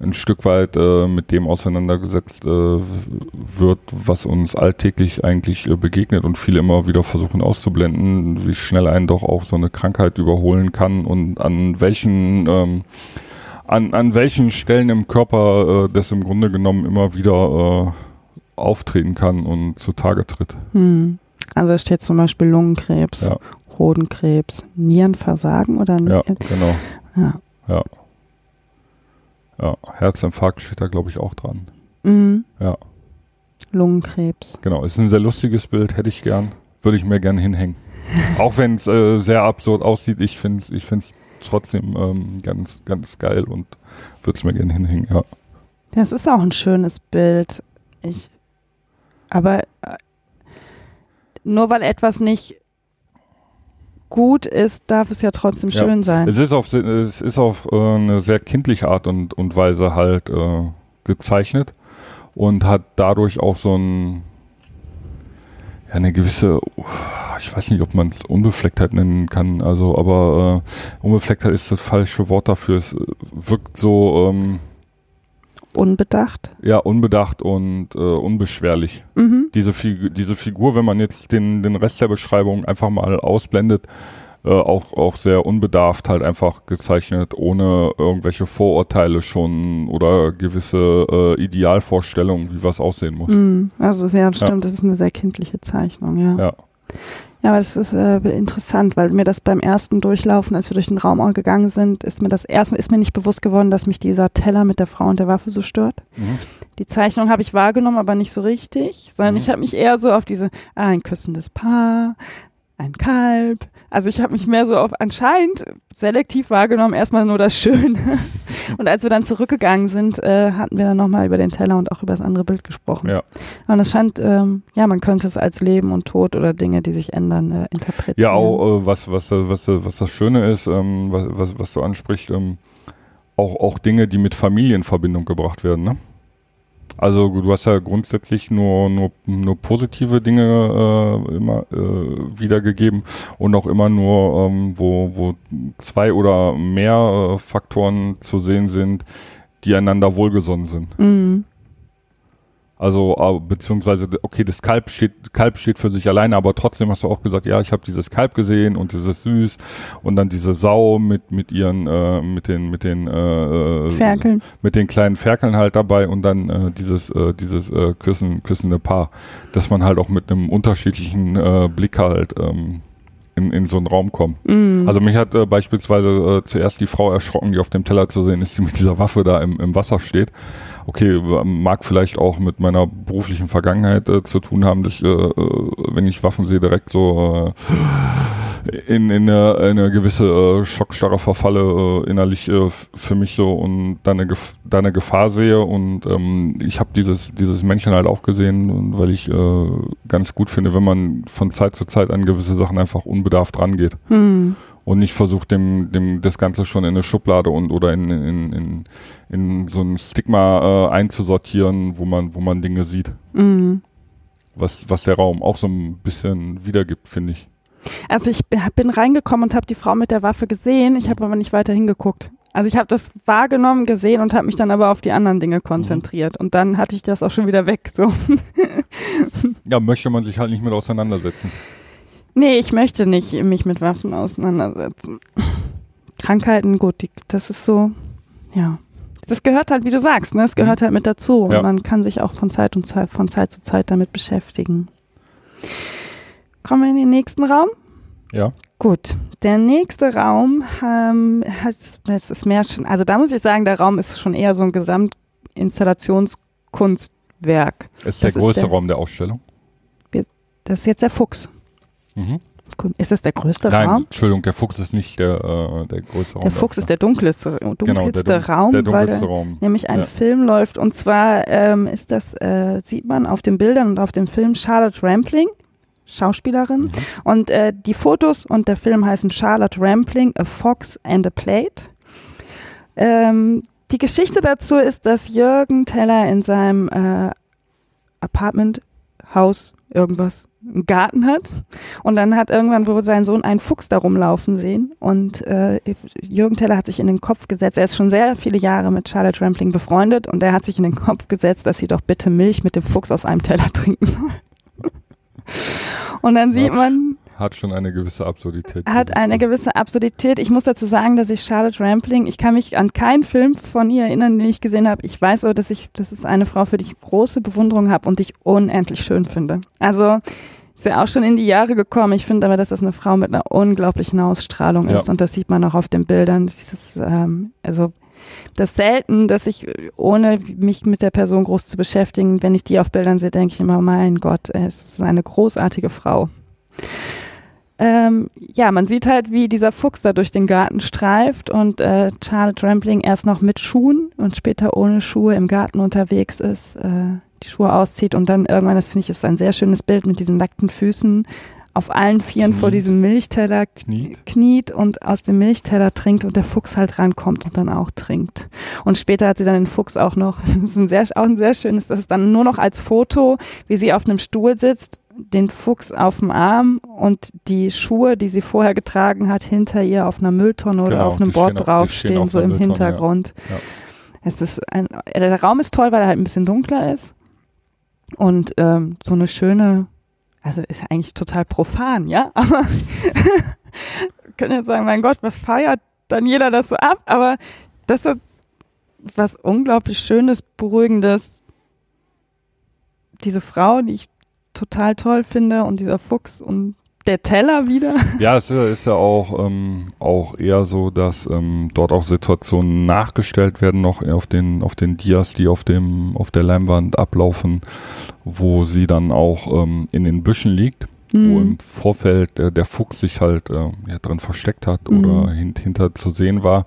ein Stück weit äh, mit dem auseinandergesetzt äh, wird, was uns alltäglich eigentlich äh, begegnet und viele immer wieder versuchen auszublenden, wie schnell einen doch auch so eine Krankheit überholen kann und an welchen ähm, an, an welchen Stellen im Körper äh, das im Grunde genommen immer wieder äh, auftreten kann und zutage tritt. Hm. Also es steht zum Beispiel Lungenkrebs, Ja. Hodenkrebs, Nierenversagen oder Ja, Nieren- genau. ja. Ja. Ja, Herzinfarkt steht da, glaube ich, auch dran. Mhm. Ja. Lungenkrebs. Genau, ist ein sehr lustiges Bild, hätte ich gern. Würde ich mir gern hinhängen. auch wenn es äh, sehr absurd aussieht, ich finde es ich find's trotzdem ähm, ganz, ganz geil und würde es mir gern hinhängen, ja. Das ist auch ein schönes Bild. Ich, aber äh, nur weil etwas nicht gut ist, darf es ja trotzdem Ja. schön sein. Es ist auf, es ist auf äh, eine sehr kindliche Art und, und Weise halt äh, gezeichnet und hat dadurch auch so ein, ja, eine gewisse, ich weiß nicht, ob man es Unbeflecktheit nennen kann, also, aber äh, Unbeflecktheit ist das falsche Wort dafür. Es wirkt so, ähm, Unbedacht. Ja, unbedacht und äh, unbeschwerlich. Mhm. Diese, Figur, diese Figur, wenn man jetzt den, den Rest der Beschreibung einfach mal ausblendet, äh, auch, auch sehr unbedarft halt einfach gezeichnet, ohne irgendwelche Vorurteile schon oder gewisse äh, Idealvorstellungen, wie was aussehen muss. Mm, also ja, stimmt, ja. das ist eine sehr kindliche Zeichnung, ja. Ja. Ja, aber das ist äh, interessant, weil mir das beim ersten Durchlaufen, als wir durch den Raum gegangen sind, ist mir das erstmal ist mir nicht bewusst geworden, dass mich dieser Teller mit der Frau und der Waffe so stört. Mhm. Die Zeichnung habe ich wahrgenommen, aber nicht so richtig, sondern mhm. ich habe mich eher so auf diese ah, ein küssendes Paar, ein Kalb. Also ich habe mich mehr so auf anscheinend selektiv wahrgenommen, erstmal nur das Schöne. Und als wir dann zurückgegangen sind, äh, hatten wir dann nochmal über den Teller und auch über das andere Bild gesprochen. Ja. Und es scheint, ähm, ja, man könnte es als Leben und Tod oder Dinge, die sich ändern, äh, interpretieren. Ja, auch äh, was, was, was, was das Schöne ist, ähm, was, was, was du ansprichst, ähm, auch, auch Dinge, die mit Familie in Verbindung gebracht werden, ne? Also du hast ja grundsätzlich nur, nur, nur positive Dinge äh, immer äh, wiedergegeben und auch immer nur, ähm, wo, wo zwei oder mehr äh, Faktoren zu sehen sind, die einander wohlgesonnen sind. Mhm. Also beziehungsweise, okay, das Kalb steht, Kalb steht für sich alleine, aber trotzdem hast du auch gesagt, ja, ich habe dieses Kalb gesehen und dieses süß und dann diese Sau mit mit ihren äh, mit den mit den äh, äh Ferkeln. mit den kleinen Ferkeln halt dabei und dann äh, dieses äh, dieses äh, küssen küssende Paar, dass man halt auch mit einem unterschiedlichen äh, Blick halt ähm, in, in so einen Raum kommt. Mm. Also mich hat äh, beispielsweise äh, zuerst die Frau erschrocken, die auf dem Teller zu sehen ist, die mit dieser Waffe da im, im Wasser steht okay, mag vielleicht auch mit meiner beruflichen Vergangenheit äh, zu tun haben, dass ich, äh, äh, wenn ich Waffen sehe, direkt so äh, in, in, eine, in eine gewisse äh, Schockstarre verfalle, äh, innerlich äh, für mich so und da eine, Gef da eine Gefahr sehe und ähm, ich habe dieses, dieses Männchen halt auch gesehen weil ich äh, ganz gut finde, wenn man von Zeit zu Zeit an gewisse Sachen einfach unbedarft rangeht. Hm und nicht versucht, dem, dem das Ganze schon in eine Schublade und oder in, in, in, in so ein Stigma äh, einzusortieren, wo man, wo man Dinge sieht. Mhm. Was, was der Raum auch so ein bisschen wiedergibt, finde ich. Also ich bin reingekommen und habe die Frau mit der Waffe gesehen, ich habe aber nicht weiter hingeguckt. Also ich habe das wahrgenommen, gesehen und habe mich dann aber auf die anderen Dinge konzentriert. Mhm. Und dann hatte ich das auch schon wieder weg. So. ja, möchte man sich halt nicht mit auseinandersetzen. Nee, ich möchte nicht mich mit Waffen auseinandersetzen. Krankheiten, gut, die, das ist so, ja. Das gehört halt, wie du sagst, ne? Es gehört mhm. halt mit dazu. Und ja. man kann sich auch von Zeit, und Zeit, von Zeit zu Zeit damit beschäftigen. Kommen wir in den nächsten Raum? Ja. Gut. Der nächste Raum ähm, hat, es ist mehr schon, also da muss ich sagen, der Raum ist schon eher so ein Gesamtinstallationskunstwerk. Ist der das größte ist der, Raum der Ausstellung? Das ist jetzt der Fuchs. Mhm. Ist das der größte Nein, Raum? Entschuldigung, der Fuchs ist nicht der, äh, der größte Raum. Der Fuchs ist der dunkelste, dunkelste genau, der, Raum, der dunkelste weil Raum. nämlich ein ja. Film läuft. Und zwar ähm, ist das, äh, sieht man auf den Bildern und auf dem Film Charlotte Rampling, Schauspielerin. Mhm. Und äh, die Fotos und der Film heißen Charlotte Rampling, A Fox and a Plate. Ähm, die Geschichte dazu ist, dass Jürgen Teller in seinem äh, Apartment, Haus, irgendwas einen Garten hat. Und dann hat irgendwann wohl sein Sohn einen Fuchs da rumlaufen sehen. Und äh, Jürgen Teller hat sich in den Kopf gesetzt, er ist schon sehr viele Jahre mit Charlotte Rampling befreundet und er hat sich in den Kopf gesetzt, dass sie doch bitte Milch mit dem Fuchs aus einem Teller trinken soll. und dann sieht man, hat schon eine gewisse Absurdität. Hat eine gewisse Absurdität. Ich muss dazu sagen, dass ich Charlotte Rampling, ich kann mich an keinen Film von ihr erinnern, den ich gesehen habe. Ich weiß aber, dass ich, das ist eine Frau, für die ich große Bewunderung habe und die ich unendlich schön finde. Also ist ja auch schon in die Jahre gekommen. Ich finde aber, dass das eine Frau mit einer unglaublichen Ausstrahlung ist ja. und das sieht man auch auf den Bildern. Dieses, ähm, also das selten, dass ich, ohne mich mit der Person groß zu beschäftigen, wenn ich die auf Bildern sehe, denke ich immer, mein Gott, es ist eine großartige Frau. Ähm, ja, man sieht halt, wie dieser Fuchs da durch den Garten streift und äh, Charlotte Rampling erst noch mit Schuhen und später ohne Schuhe im Garten unterwegs ist, äh, die Schuhe auszieht und dann irgendwann, das finde ich, ist ein sehr schönes Bild mit diesen nackten Füßen auf allen Vieren kniet. vor diesem Milchteller kniet. kniet. und aus dem Milchteller trinkt und der Fuchs halt rankommt und dann auch trinkt. Und später hat sie dann den Fuchs auch noch, das ist ein sehr, auch ein sehr schönes, das ist dann nur noch als Foto, wie sie auf einem Stuhl sitzt den Fuchs auf dem Arm und die Schuhe, die sie vorher getragen hat, hinter ihr auf einer Mülltonne oder Genau, auf einem Board draufstehen, stehen auf so im Mülltonne, ja. Hintergrund. Ja. Es ist ein, der Raum ist toll, weil er halt ein bisschen dunkler ist und ähm, so eine schöne, also ist eigentlich total profan, ja, aber können jetzt sagen, mein Gott, was feiert dann jeder das so ab, aber das hat was unglaublich Schönes, Beruhigendes. Diese Frau, die ich total toll finde und dieser Fuchs und der Teller wieder. Ja, es ist, ja auch, ähm, auch eher so, dass ähm, dort auch Situationen nachgestellt werden noch auf den, auf den Dias, die auf dem, auf der Leinwand ablaufen, wo sie dann auch ähm, in den Büschen liegt, wo Mhm. im Vorfeld äh, der Fuchs sich halt äh, ja, drin versteckt hat Mhm. oder hint, hinter zu sehen war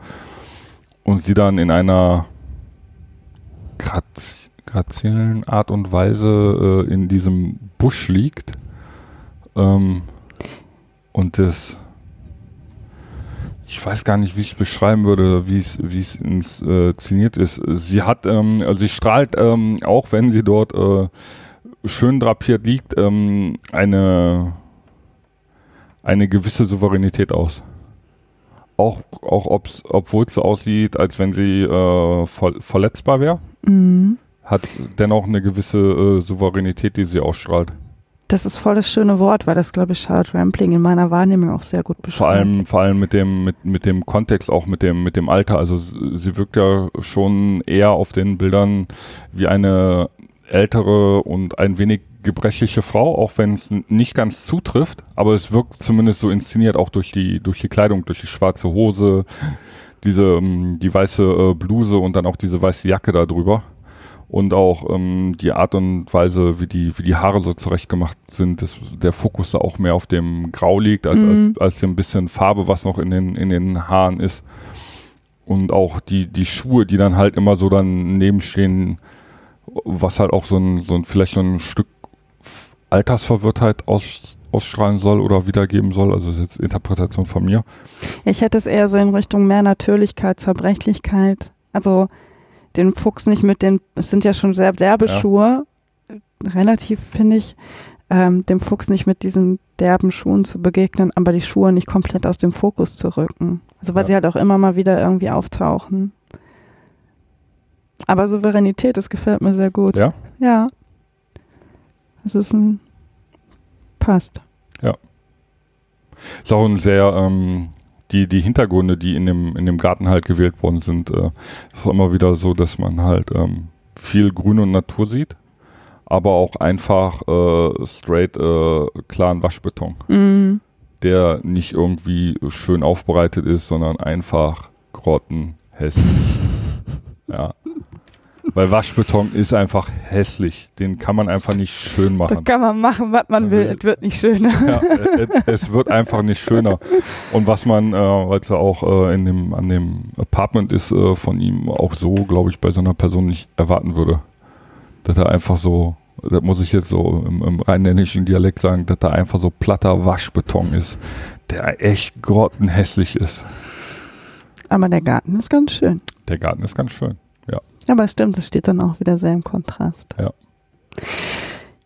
und sie dann in einer graz, grazilen Art und Weise äh, in diesem Busch liegt. Ähm, und das, ich weiß gar nicht, wie ich es beschreiben würde, wie es, wie es inszeniert ist. Sie hat, ähm, also sie strahlt, ähm, auch wenn sie dort äh, schön drapiert liegt, ähm, eine, eine gewisse Souveränität aus. Auch, auch obwohl es so aussieht, als wenn sie äh, ver verletzbar wäre, Mhm. hat dennoch eine gewisse äh, Souveränität, die sie ausstrahlt. Das ist voll das schöne Wort, weil das, glaube ich, Charlotte Rampling in meiner Wahrnehmung auch sehr gut beschreibt. Vor allem, vor allem mit dem, mit, mit dem Kontext, auch mit dem, mit dem Alter. Also sie wirkt ja schon eher auf den Bildern wie eine ältere und ein wenig gebrechliche Frau, auch wenn es nicht ganz zutrifft, aber es wirkt zumindest so inszeniert, auch durch die, durch die Kleidung, durch die schwarze Hose, diese, ähm, die weiße äh, Bluse und dann auch diese weiße Jacke da drüber. Und auch ähm, die Art und Weise, wie die, wie die Haare so zurechtgemacht sind, dass der Fokus da auch mehr auf dem Grau liegt, als, Mhm. als, als dem bisschen Farbe, was noch in den, in den Haaren ist. Und auch die, die Schuhe, die dann halt immer so dann nebenstehen, was halt auch so ein, so ein vielleicht so ein Stück Altersverwirrtheit aus, ausstrahlen soll oder wiedergeben soll. Also das ist jetzt Interpretation von mir. Ich hätte es eher so in Richtung mehr Natürlichkeit, Zerbrechlichkeit. Also den Fuchs nicht mit den, es sind ja schon sehr derbe Ja. Schuhe, relativ finde ich, ähm, dem Fuchs nicht mit diesen derben Schuhen zu begegnen, aber die Schuhe nicht komplett aus dem Fokus zu rücken. Also weil Ja. sie halt auch immer mal wieder irgendwie auftauchen. Aber Souveränität, das gefällt mir sehr gut. Ja? Ja. Es ist ein, passt. Ist auch ein sehr, ähm, die, die Hintergründe, die in dem, in dem Garten halt gewählt worden sind, äh, ist immer wieder so, dass man halt ähm, viel Grün und Natur sieht, aber auch einfach äh, straight äh, klaren Waschbeton, Mhm. der nicht irgendwie schön aufbereitet ist, sondern einfach grottenhässlich. ja. Weil Waschbeton ist einfach hässlich. Den kann man einfach nicht schön Da machen. kann man machen, was man will. Es wird nicht schöner. Ja, es wird einfach nicht schöner. Und was man, äh, weil es ja auch äh, in dem, an dem Apartment ist, äh, von ihm auch so, glaube ich, bei so einer Person nicht erwarten würde. Dass er einfach so, das muss ich jetzt so im, im rheinländischen Dialekt sagen, dass er einfach so platter Waschbeton ist, der echt grottenhässlich ist. Aber der Garten ist ganz schön. Der Garten ist ganz schön. Aber es stimmt, es steht dann auch wieder sehr im Kontrast. Ja.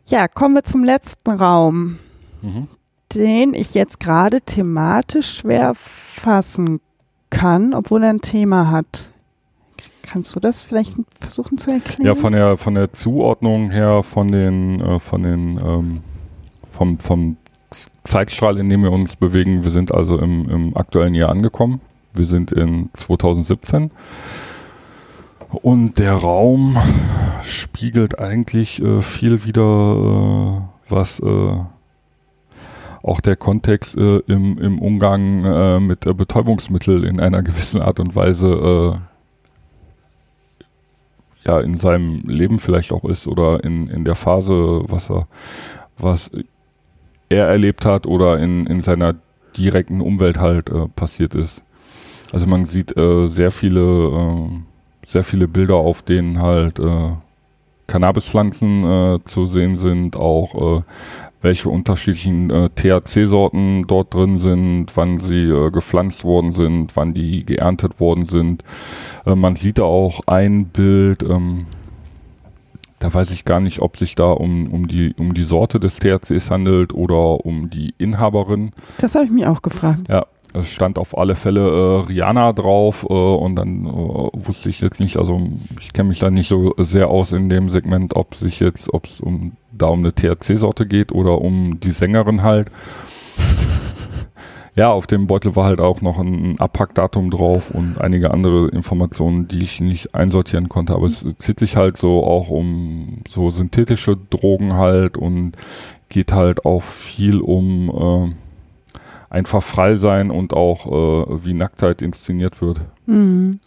Ja, kommen wir zum letzten Raum, Mhm. den ich jetzt gerade thematisch schwer fassen kann, obwohl er ein Thema hat. Kannst du das vielleicht versuchen zu erklären? Ja, von der von der Zuordnung her, von den äh, von den ähm, vom vom Zeitstrahl, in dem wir uns bewegen. Wir sind also im, im aktuellen Jahr angekommen. Wir sind in 2017 und der Raum spiegelt eigentlich äh, viel wieder, äh, was äh, auch der Kontext äh, im, im Umgang äh, mit Betäubungsmitteln in einer gewissen Art und Weise äh, ja in seinem Leben vielleicht auch ist oder in, in der Phase, was er, was er erlebt hat oder in, in seiner direkten Umwelt halt passiert ist. Also man sieht sehr viele, sehr viele Bilder, auf denen halt äh, Cannabispflanzen äh, zu sehen sind, auch äh, welche unterschiedlichen äh, THC-Sorten dort drin sind, wann sie äh, gepflanzt worden sind, wann die geerntet worden sind. Äh, man sieht da auch ein Bild, ähm, da weiß ich gar nicht, ob sich da um, um, die, um die Sorte des THCs handelt oder um die Inhaberin. Das habe ich mich auch gefragt. Ja, es stand auf alle Fälle äh, Rihanna drauf äh, und dann äh, wusste ich jetzt nicht, also ich kenne mich da nicht so sehr aus in dem Segment, ob sich jetzt, ob es um da um eine THC-Sorte geht oder um die Sängerin halt. ja, auf dem Beutel war halt auch noch ein Abpackdatum drauf und einige andere Informationen, die ich nicht einsortieren konnte. Aber es zieht sich halt so auch um so synthetische Drogen halt und geht halt auch viel um einfach frei sein und auch äh, wie Nacktheit inszeniert wird. Mhm.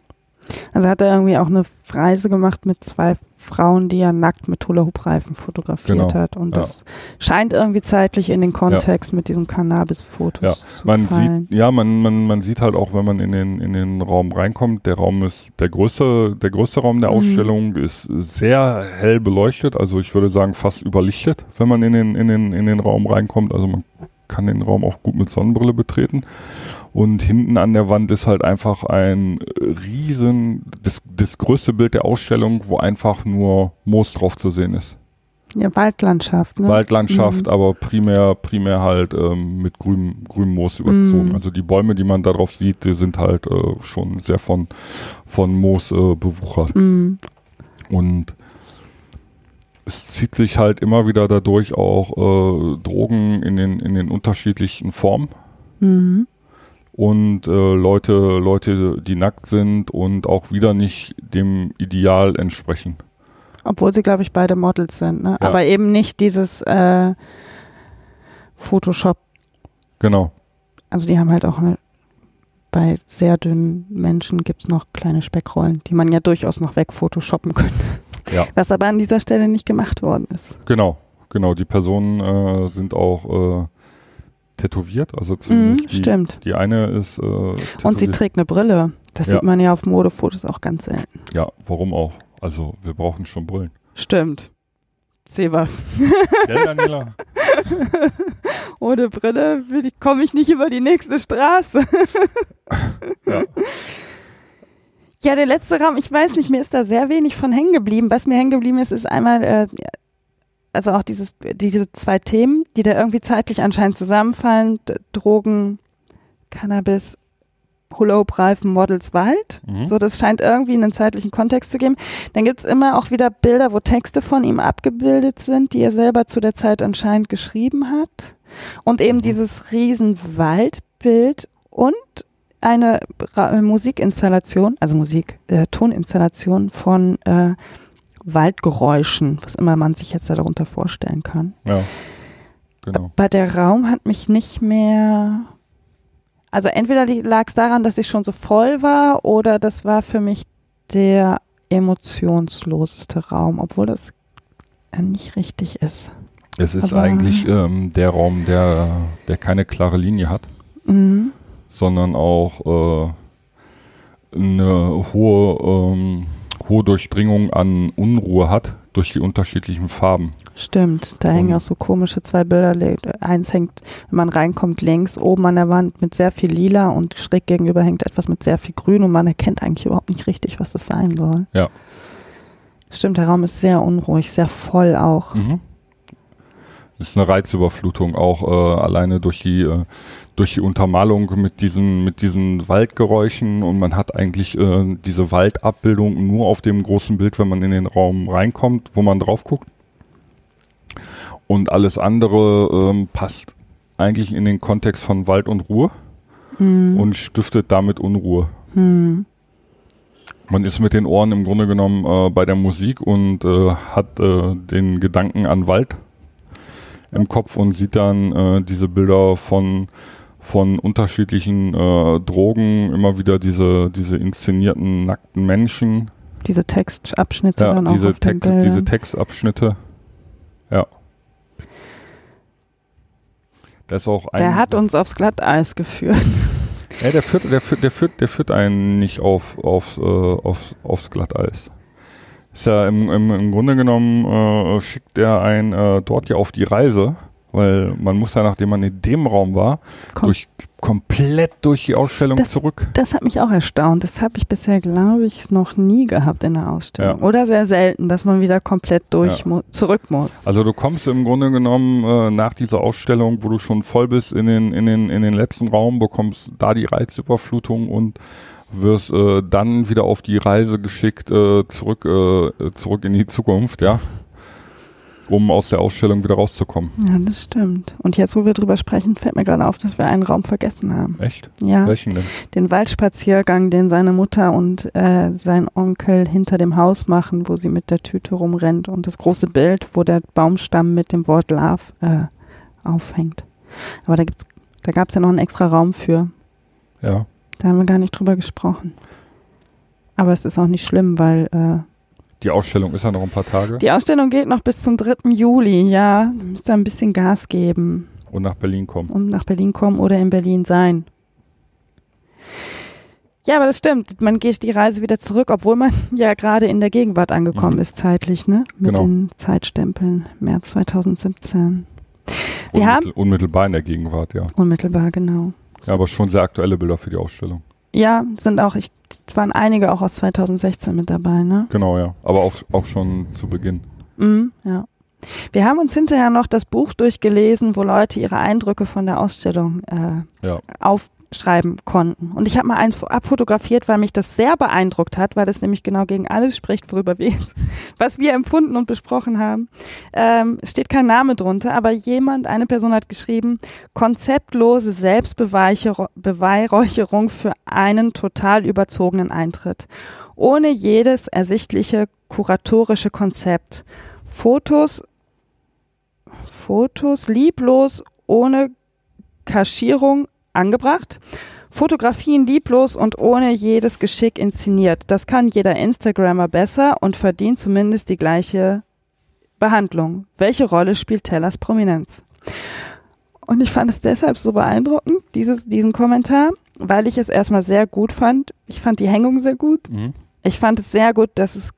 Also hat er irgendwie auch eine Reise gemacht mit zwei Frauen, die er nackt mit Hula-Hoop-Reifen fotografiert genau, hat. Und ja. das scheint irgendwie zeitlich in den Kontext ja. mit diesen Cannabis-Fotos ja. zu man fallen. Sieht, ja, man, man, man sieht halt auch, wenn man in den, in den Raum reinkommt, der Raum ist, der größte, der größte Raum der mhm. Ausstellung ist sehr hell beleuchtet. Also ich würde sagen fast überlichtet, wenn man in den, in den, in den Raum reinkommt. Also man kann den Raum auch gut mit Sonnenbrille betreten. Und hinten an der Wand ist halt einfach ein riesen, das, das größte Bild der Ausstellung, wo einfach nur Moos drauf zu sehen ist. Ja, Waldlandschaft, ne? Waldlandschaft, mhm. aber primär, primär halt ähm, mit grünem, grünem Moos überzogen. Mhm. Also die Bäume, die man darauf sieht, die sind halt äh, schon sehr von, von Moos äh, bewuchert. Mhm. Und es zieht sich halt immer wieder dadurch auch äh, Drogen in den, in den unterschiedlichen Formen. Mhm. Und äh, Leute, Leute, die nackt sind und auch wieder nicht dem Ideal entsprechen. Obwohl sie, glaube ich, beide Models sind, ne? Ja. Aber eben nicht dieses äh, Photoshop. Genau. Also die haben halt auch eine, bei sehr dünnen Menschen gibt es noch kleine Speckrollen, die man ja durchaus noch wegphotoshoppen könnte. Ja. Was aber an dieser Stelle nicht gemacht worden ist. Genau, genau. Die Personen äh, sind auch äh, tätowiert, also zumindest mm, die, stimmt. die eine ist äh, Und sie trägt eine Brille. Das ja. sieht man ja auf Modefotos auch ganz selten. Ja, warum auch? Also wir brauchen schon Brillen. Stimmt. Seh was. Ja, Daniela. Ohne Brille komme ich nicht über die nächste Straße. ja. Ja, der letzte Raum, ich weiß nicht, mir ist da sehr wenig von hängen geblieben. Was mir hängen geblieben ist, ist einmal, äh, also auch dieses, diese zwei Themen, die da irgendwie zeitlich anscheinend zusammenfallen, Drogen, Cannabis, Hula-Hoop-Reifen, Models Wald. Mhm. So, das scheint irgendwie einen zeitlichen Kontext zu geben. Dann gibt's immer auch wieder Bilder, wo Texte von ihm abgebildet sind, die er selber zu der Zeit anscheinend geschrieben hat. Und eben mhm. dieses riesen Waldbild und eine Ra Musikinstallation, also Musik, äh, Toninstallation von äh, Waldgeräuschen, was immer man sich jetzt darunter vorstellen kann. Ja, genau. Aber der Raum hat mich nicht mehr. Also entweder lag es daran, dass ich schon so voll war, oder das war für mich der emotionsloseste Raum, obwohl das nicht richtig ist. Es ist Aber eigentlich ähm, der Raum, der, der keine klare Linie hat. Mhm sondern auch äh, eine hohe, ähm, hohe Durchdringung an Unruhe hat durch die unterschiedlichen Farben. Stimmt, da und hängen auch so komische zwei Bilder. Eins hängt, wenn man reinkommt, links oben an der Wand mit sehr viel Lila und schräg gegenüber hängt etwas mit sehr viel Grün und man erkennt eigentlich überhaupt nicht richtig, was das sein soll. Ja. Stimmt, der Raum ist sehr unruhig, sehr voll auch. Mhm. Das ist eine Reizüberflutung auch äh, alleine durch die äh, durch die Untermalung mit diesen, mit diesen Waldgeräuschen und man hat eigentlich äh, diese Waldabbildung nur auf dem großen Bild, wenn man in den Raum reinkommt, wo man drauf guckt. Und alles andere ähm, passt eigentlich in den Kontext von Wald und Ruhe mhm. und stiftet damit Unruhe. Mhm. Man ist mit den Ohren im Grunde genommen äh, bei der Musik und äh, hat äh, den Gedanken an Wald im Kopf und sieht dann äh, diese Bilder von von unterschiedlichen äh, Drogen, immer wieder diese, diese inszenierten nackten Menschen. Diese Textabschnitte ja, dann diese auch Text, Diese Textabschnitte. Ja. Das ist auch ein, der hat uns aufs Glatteis geführt. Ja, der führt, der führt, der führt, der führt einen nicht auf, auf, äh, auf, aufs Glatteis. Ist ja im, im, im Grunde genommen äh, schickt er einen äh, dort ja auf die Reise weil man muss ja, nachdem man in dem Raum war, Kom durch, komplett durch die Ausstellung Das- zurück. Das hat mich auch erstaunt. Das habe ich bisher, glaube ich, noch nie gehabt in der Ausstellung. Ja. Oder sehr selten, dass man wieder komplett durch Ja. mu zurück muss. Also du kommst im Grunde genommen äh, nach dieser Ausstellung, wo du schon voll bist, in den, in den, in den letzten Raum, bekommst da die Reizüberflutung und wirst äh, dann wieder auf die Reise geschickt äh, zurück, äh, zurück in die Zukunft, ja, um aus der Ausstellung wieder rauszukommen. Ja, das stimmt. Und jetzt, wo wir drüber sprechen, fällt mir gerade auf, dass wir einen Raum vergessen haben. Echt? Ja, Welchen denn? den Waldspaziergang, den seine Mutter und äh, sein Onkel hinter dem Haus machen, wo sie mit der Tüte rumrennt und das große Bild, wo der Baumstamm mit dem Wort Love äh, aufhängt. Aber da gibt's, da gab es ja noch einen extra Raum für. Ja. Da haben wir gar nicht drüber gesprochen. Aber es ist auch nicht schlimm, weil äh, Die Ausstellung ist ja noch ein paar Tage die Ausstellung geht noch bis zum 3. Juli. Ja, müsst ihr ein bisschen Gas geben und nach Berlin kommen. und nach Berlin kommen oder in Berlin sein. Ja, aber das stimmt. Man geht die Reise wieder zurück, obwohl man ja gerade in der Gegenwart angekommen Mhm. ist, zeitlich, ne? Mit Genau. den Zeitstempeln. März 2017. Wir Unmittel, haben- unmittelbar in der Gegenwart, ja. Unmittelbar, genau. Ja, aber schon sehr aktuelle Bilder für die Ausstellung. Ja, sind auch, ich waren einige auch aus 2016 mit dabei, ne? Genau, ja. Aber auch, auch schon zu Beginn. Mhm, ja. Wir haben uns hinterher noch das Buch durchgelesen, wo Leute ihre Eindrücke von der Ausstellung äh, Ja. Aufschreiben konnten. Und ich habe mal eins abfotografiert, weil mich das sehr beeindruckt hat, weil das nämlich genau gegen alles spricht, worüber wir jetzt, was wir empfunden und besprochen haben. Ähm, steht kein Name drunter, aber jemand, eine Person hat geschrieben, konzeptlose Selbstbeweihräucherung für einen total überzogenen Eintritt. Ohne jedes ersichtliche kuratorische Konzept. Fotos, Fotos lieblos, ohne Kaschierung angebracht. Fotografien lieblos und ohne jedes Geschick inszeniert. Das kann jeder Instagrammer besser und verdient zumindest die gleiche Behandlung. Welche Rolle spielt Tellers Prominenz? Und ich fand es deshalb so beeindruckend, dieses, diesen Kommentar, weil ich es erstmal sehr gut fand. Ich fand die Hängung sehr gut. Mhm. Ich fand es sehr gut, dass es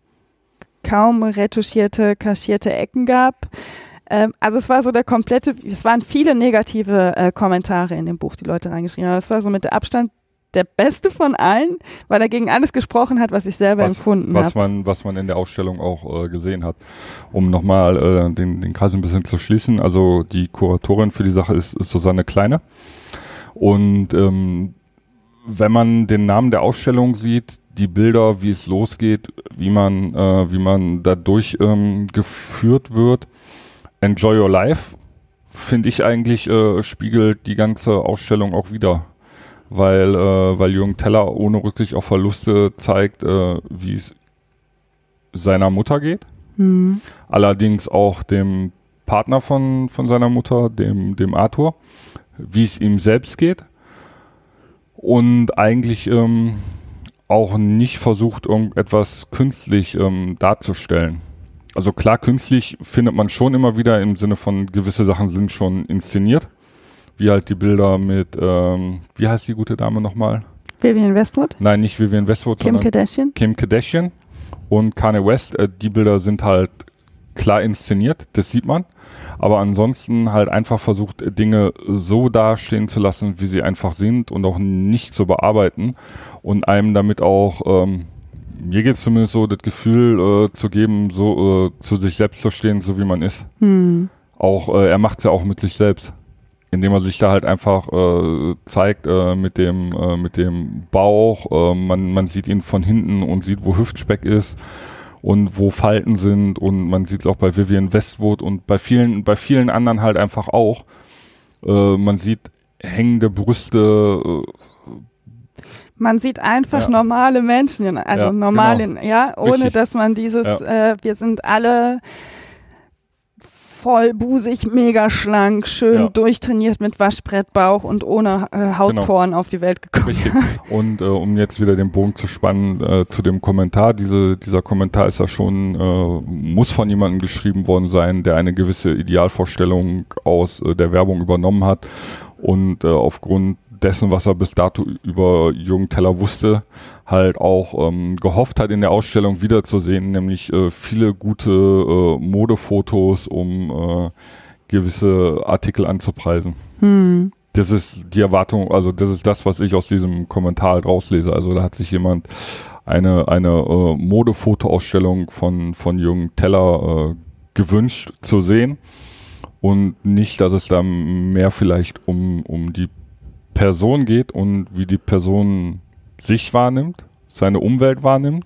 kaum retuschierte, kaschierte Ecken gab. Ähm, also es war so der komplette, es waren viele negative äh, Kommentare in dem Buch, die Leute reingeschrieben haben. Es war so mit der Abstand der beste von allen, weil er gegen alles gesprochen hat, was ich selber Was- empfunden was habe. man, was man in der Ausstellung auch äh, gesehen hat. Um nochmal äh, den, den Kreis ein bisschen zu schließen, also die Kuratorin für die Sache ist, ist Susanne Kleine. Und ähm, wenn man den Namen der Ausstellung sieht, die Bilder, wie es losgeht, wie man, äh, wie man dadurch ähm, geführt wird, Enjoy Your Life, finde ich eigentlich, äh, spiegelt die ganze Ausstellung auch wieder weil, äh, weil Jürgen Teller ohne Rücksicht auf Verluste zeigt, äh, wie es seiner Mutter geht. Hm. Allerdings auch dem Partner von, von seiner Mutter, dem, dem Arthur, wie es ihm selbst geht. Und eigentlich ähm, auch nicht versucht, irgendetwas künstlich ähm, darzustellen. Also klar, künstlich findet man schon immer wieder im Sinne von gewisse Sachen sind schon inszeniert. Wie halt die Bilder mit, ähm, wie heißt die gute Dame nochmal? Vivian Westwood, Nein, nicht Vivian Westwood, Kim Kardashian. Kim Kardashian und Kanye West. Äh, die Bilder sind halt klar inszeniert, das sieht man. Aber ansonsten halt einfach versucht, Dinge so dastehen zu lassen, wie sie einfach sind und auch nicht zu bearbeiten und einem damit auch, ähm, mir geht es zumindest so, das Gefühl äh, zu geben, so äh, zu sich selbst zu stehen, so wie man ist. Hm. Auch, äh, er macht es ja auch mit sich selbst. Indem er sich da halt einfach äh, zeigt äh, mit dem äh, mit dem Bauch. Man, man sieht ihn von hinten und sieht, wo Hüftspeck ist und wo Falten sind und man sieht es auch bei Vivian Westwood und bei vielen bei vielen anderen halt einfach auch. Man sieht hängende Brüste. Man sieht einfach Ja. normale Menschen, also Ja, normal, genau. ja, ohne Richtig. dass man dieses, äh, wir sind alle vollbusig, mega schlank, schön Ja. durchtrainiert mit Waschbrettbauch und ohne äh, Hautporen auf die Welt gekommen. Richtig. Und äh, um jetzt wieder den Bogen zu spannen äh, zu dem Kommentar, diese, dieser Kommentar ist ja schon, äh, muss von jemandem geschrieben worden sein, der eine gewisse Idealvorstellung aus äh, der Werbung übernommen hat und äh, aufgrund dessen, was er bis dato über Jürgen Teller wusste, halt auch ähm, gehofft hat, in der Ausstellung wiederzusehen, nämlich äh, viele gute äh, Modefotos, um äh, gewisse Artikel anzupreisen. Hm. Das ist die Erwartung, also das ist das, was ich aus diesem Kommentar halt rauslese. Also da hat sich jemand eine, eine äh, Modefotoausstellung von, von Jürgen Teller äh, gewünscht zu sehen und nicht, dass es da mehr vielleicht um, um die Person geht und wie die Person sich wahrnimmt, seine Umwelt wahrnimmt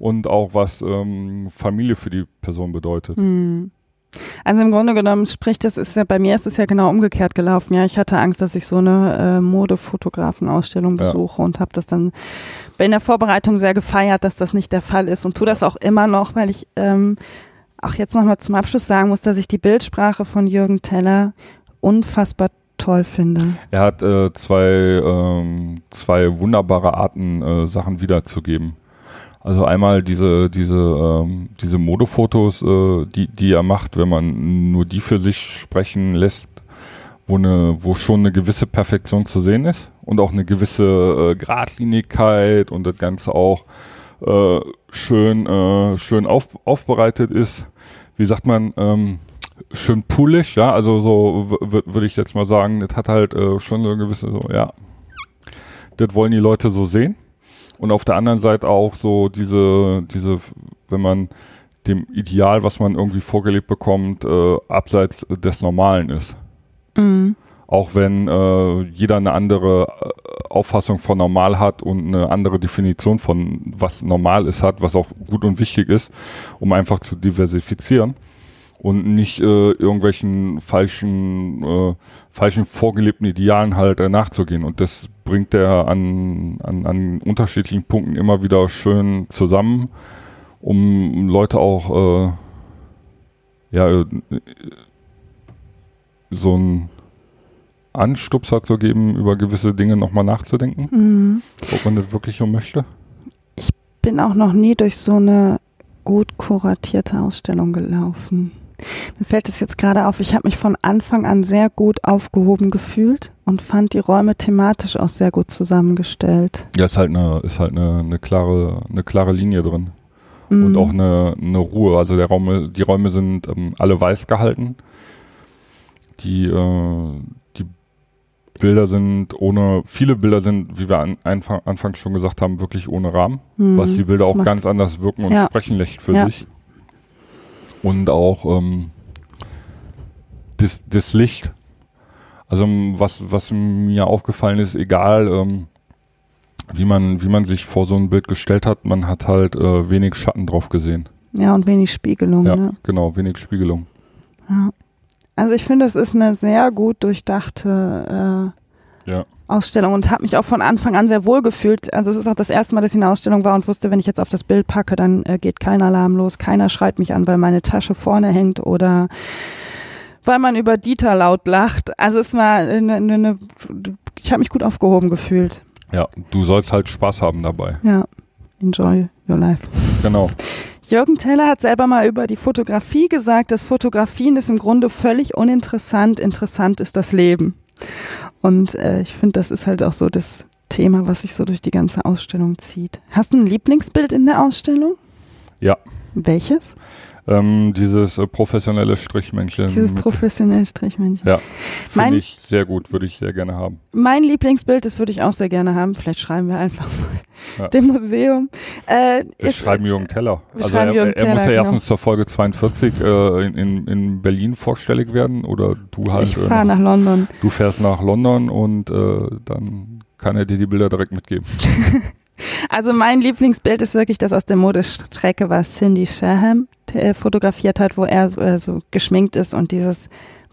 und auch was ähm, Familie für die Person bedeutet. Hm. Also im Grunde genommen spricht das ist ja bei mir ist es ja genau umgekehrt gelaufen. Ja, ich hatte Angst, dass ich so eine äh, Modefotografenausstellung besuche ja. und habe das dann in der Vorbereitung sehr gefeiert, dass das nicht der Fall ist und tu das auch immer noch, weil ich ähm, auch jetzt nochmal zum Abschluss sagen muss, dass ich die Bildsprache von Jürgen Teller unfassbar toll finde. Er hat äh, zwei, ähm, zwei wunderbare Arten, äh, Sachen wiederzugeben. Also einmal diese, diese, ähm, diese Modefotos, äh, die, die er macht, wenn man nur die für sich sprechen lässt, wo, eine, wo schon eine gewisse Perfektion zu sehen ist und auch eine gewisse äh, Gradlinigkeit und das Ganze auch äh, schön, äh, schön auf, aufbereitet ist. Wie sagt man, ähm, schön poolig, ja, also so würde ich jetzt mal sagen, das hat halt äh, schon so eine gewisse, so, ja, das wollen die Leute so sehen. Und auf der anderen Seite auch so diese, diese, wenn man dem Ideal, was man irgendwie vorgelebt bekommt, äh, abseits des Normalen ist. Mhm. Auch wenn äh, jeder eine andere äh, Auffassung von normal hat und eine andere Definition von was normal ist hat, was auch gut und wichtig ist, um einfach zu diversifizieren und nicht äh, irgendwelchen falschen, äh, falschen vorgelebten Idealen halt äh, nachzugehen. Und das bringt er an, an, an unterschiedlichen Punkten immer wieder schön zusammen, um Leute auch äh, ja, äh, so ein Anstupser zu geben, über gewisse Dinge nochmal nachzudenken, mhm. ob man das wirklich so möchte. Ich bin auch noch nie durch so eine gut kuratierte Ausstellung gelaufen. Mir fällt es jetzt gerade auf, ich habe mich von Anfang an sehr gut aufgehoben gefühlt und fand die Räume thematisch auch sehr gut zusammengestellt. Ja, ist halt eine, ist halt eine, eine klare, eine klare Linie drin. Mhm. Und auch eine, eine Ruhe. Also der Raum, die Räume sind ähm, alle weiß gehalten. Die, äh, die Bilder sind ohne, viele Bilder sind, wie wir an, Anfang, anfangs schon gesagt haben, wirklich ohne Rahmen, mhm, was die Bilder auch ganz anders wirken und ja. sprechen lässt für ja. sich und auch ähm, das, das Licht. Also was, was mir aufgefallen ist, egal ähm, wie man, wie man sich vor so ein Bild gestellt hat, man hat halt äh, wenig Schatten drauf gesehen. Ja, und wenig Spiegelung. Ja, ne? genau, wenig Spiegelung. Ja. Also ich finde, es ist eine sehr gut durchdachte äh, ja. Ausstellung und habe mich auch von Anfang an sehr wohl gefühlt. Also es ist auch das erste Mal, dass ich in der Ausstellung war und wusste, wenn ich jetzt auf das Bild packe, dann äh, geht kein Alarm los, keiner schreit mich an, weil meine Tasche vorne hängt oder weil man über Dieter laut lacht. Also es war eine, eine, eine ich habe mich gut aufgehoben gefühlt. Ja, du sollst halt Spaß haben dabei. Ja, enjoy your life. Genau. Jürgen Teller hat selber mal über die Fotografie gesagt, dass Fotografien ist im Grunde völlig uninteressant, interessant ist das Leben. Und äh, ich finde, das ist halt auch so das Thema, was sich so durch die ganze Ausstellung zieht. Hast du ein Lieblingsbild in der Ausstellung? Ja. Welches? Ähm, dieses äh, professionelle Strichmännchen. Dieses professionelle Strichmännchen. Ja, finde ich sehr gut, würde ich sehr gerne haben. Mein Lieblingsbild, das würde ich auch sehr gerne haben. Vielleicht schreiben wir einfach mal ja. dem Museum. Äh, wir ist, schreiben Jürgen Teller. Wir also er, Jürgen er, er muss ja genau. erstens zur Folge 42 äh, in, in, in, Berlin vorstellig werden oder du halt. Ich fahre äh, nach London. Du fährst nach London und äh, dann kann er dir die Bilder direkt mitgeben. Also mein Lieblingsbild ist wirklich das aus der Modestrecke, was Cindy Shaham äh, fotografiert hat, wo er so, äh, so geschminkt ist und dieses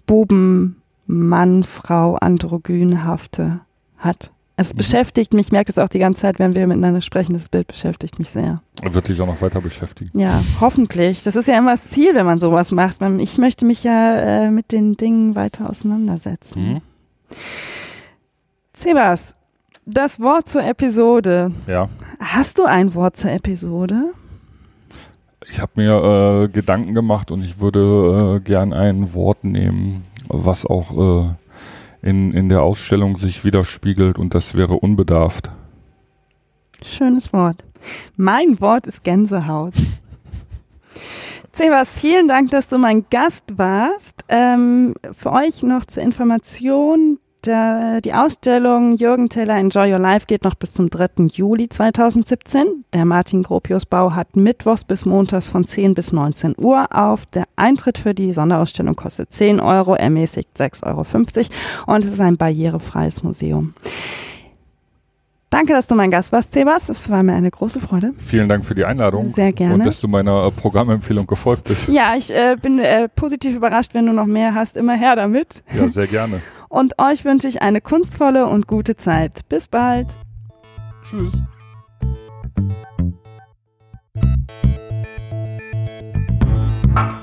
Buben, Mann, Frau, androgynhafte hat. Es mhm. beschäftigt mich, ich merke es auch die ganze Zeit, wenn wir miteinander sprechen, das Bild beschäftigt mich sehr. Wird dich auch noch weiter beschäftigen. Ja, hoffentlich. Das ist ja immer das Ziel, wenn man sowas macht. Ich möchte mich ja äh, mit den Dingen weiter auseinandersetzen. Mhm. Sebas, das Wort zur Episode. Ja. Hast du ein Wort zur Episode? Ich habe mir äh, Gedanken gemacht und ich würde äh, gern ein Wort nehmen, was auch äh, in, in der Ausstellung sich widerspiegelt und das wäre unbedarft. Schönes Wort. Mein Wort ist Gänsehaut. Sebas, vielen Dank, dass du mein Gast warst. ähm, für euch noch zur Information, der, die Ausstellung Jürgen Teller Enjoy Your Life geht noch bis zum 3. Juli 2017. Der Martin Gropius Bau hat mittwochs bis montags von 10 bis 19 Uhr auf. Der Eintritt für die Sonderausstellung kostet 10 Euro, ermäßigt 6,50 Euro und es ist ein barrierefreies Museum. Danke, dass du mein Gast warst, Sebas. Es war mir eine große Freude. Vielen Dank für die Einladung. Sehr gerne. Und dass du meiner äh, Programmempfehlung gefolgt bist. Ja, ich äh, bin äh, positiv überrascht, wenn du noch mehr hast. Immer her damit. Ja, sehr gerne. Und euch wünsche ich eine kunstvolle und gute Zeit. Bis bald. Tschüss. Thank